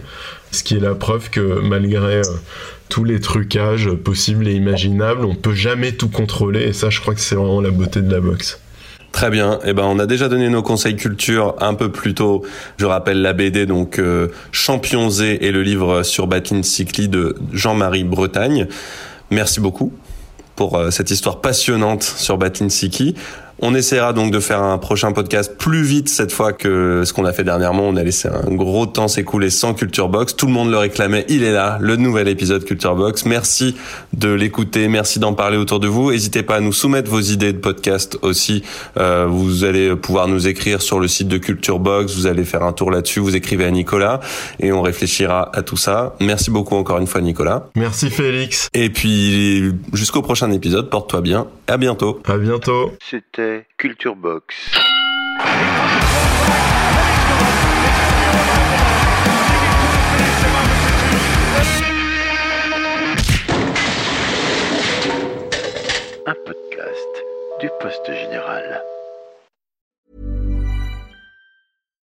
Ce qui est la preuve que malgré tous les trucages possibles et imaginables, on peut jamais tout contrôler, et ça, je crois que c'est vraiment la beauté de la boxe. Très bien. Eh ben, on a déjà donné nos conseils culture un peu plus tôt. Je rappelle la BD, donc euh, Champion Z et le livre sur Batlin Cycli de Jean-Marie Bretagne. Merci beaucoup pour euh, cette histoire passionnante sur Batlin Siki. On essaiera donc de faire un prochain podcast plus vite cette fois que ce qu'on a fait dernièrement. On a laissé un gros temps s'écouler sans Culture Box. Tout le monde le réclamait. Il est là, le nouvel épisode Culture Box. Merci de l'écouter. Merci d'en parler autour de vous. N'hésitez pas à nous soumettre vos idées de podcast aussi. Euh, vous allez pouvoir nous écrire sur le site de Culture Box. Vous allez faire un tour là-dessus. Vous écrivez à Nicolas et on réfléchira à tout ça. Merci beaucoup encore une fois, Nicolas. Merci, Félix. Et puis, jusqu'au prochain épisode. Porte-toi bien. À bientôt. À bientôt. Culture Box. Un podcast du Poste Général.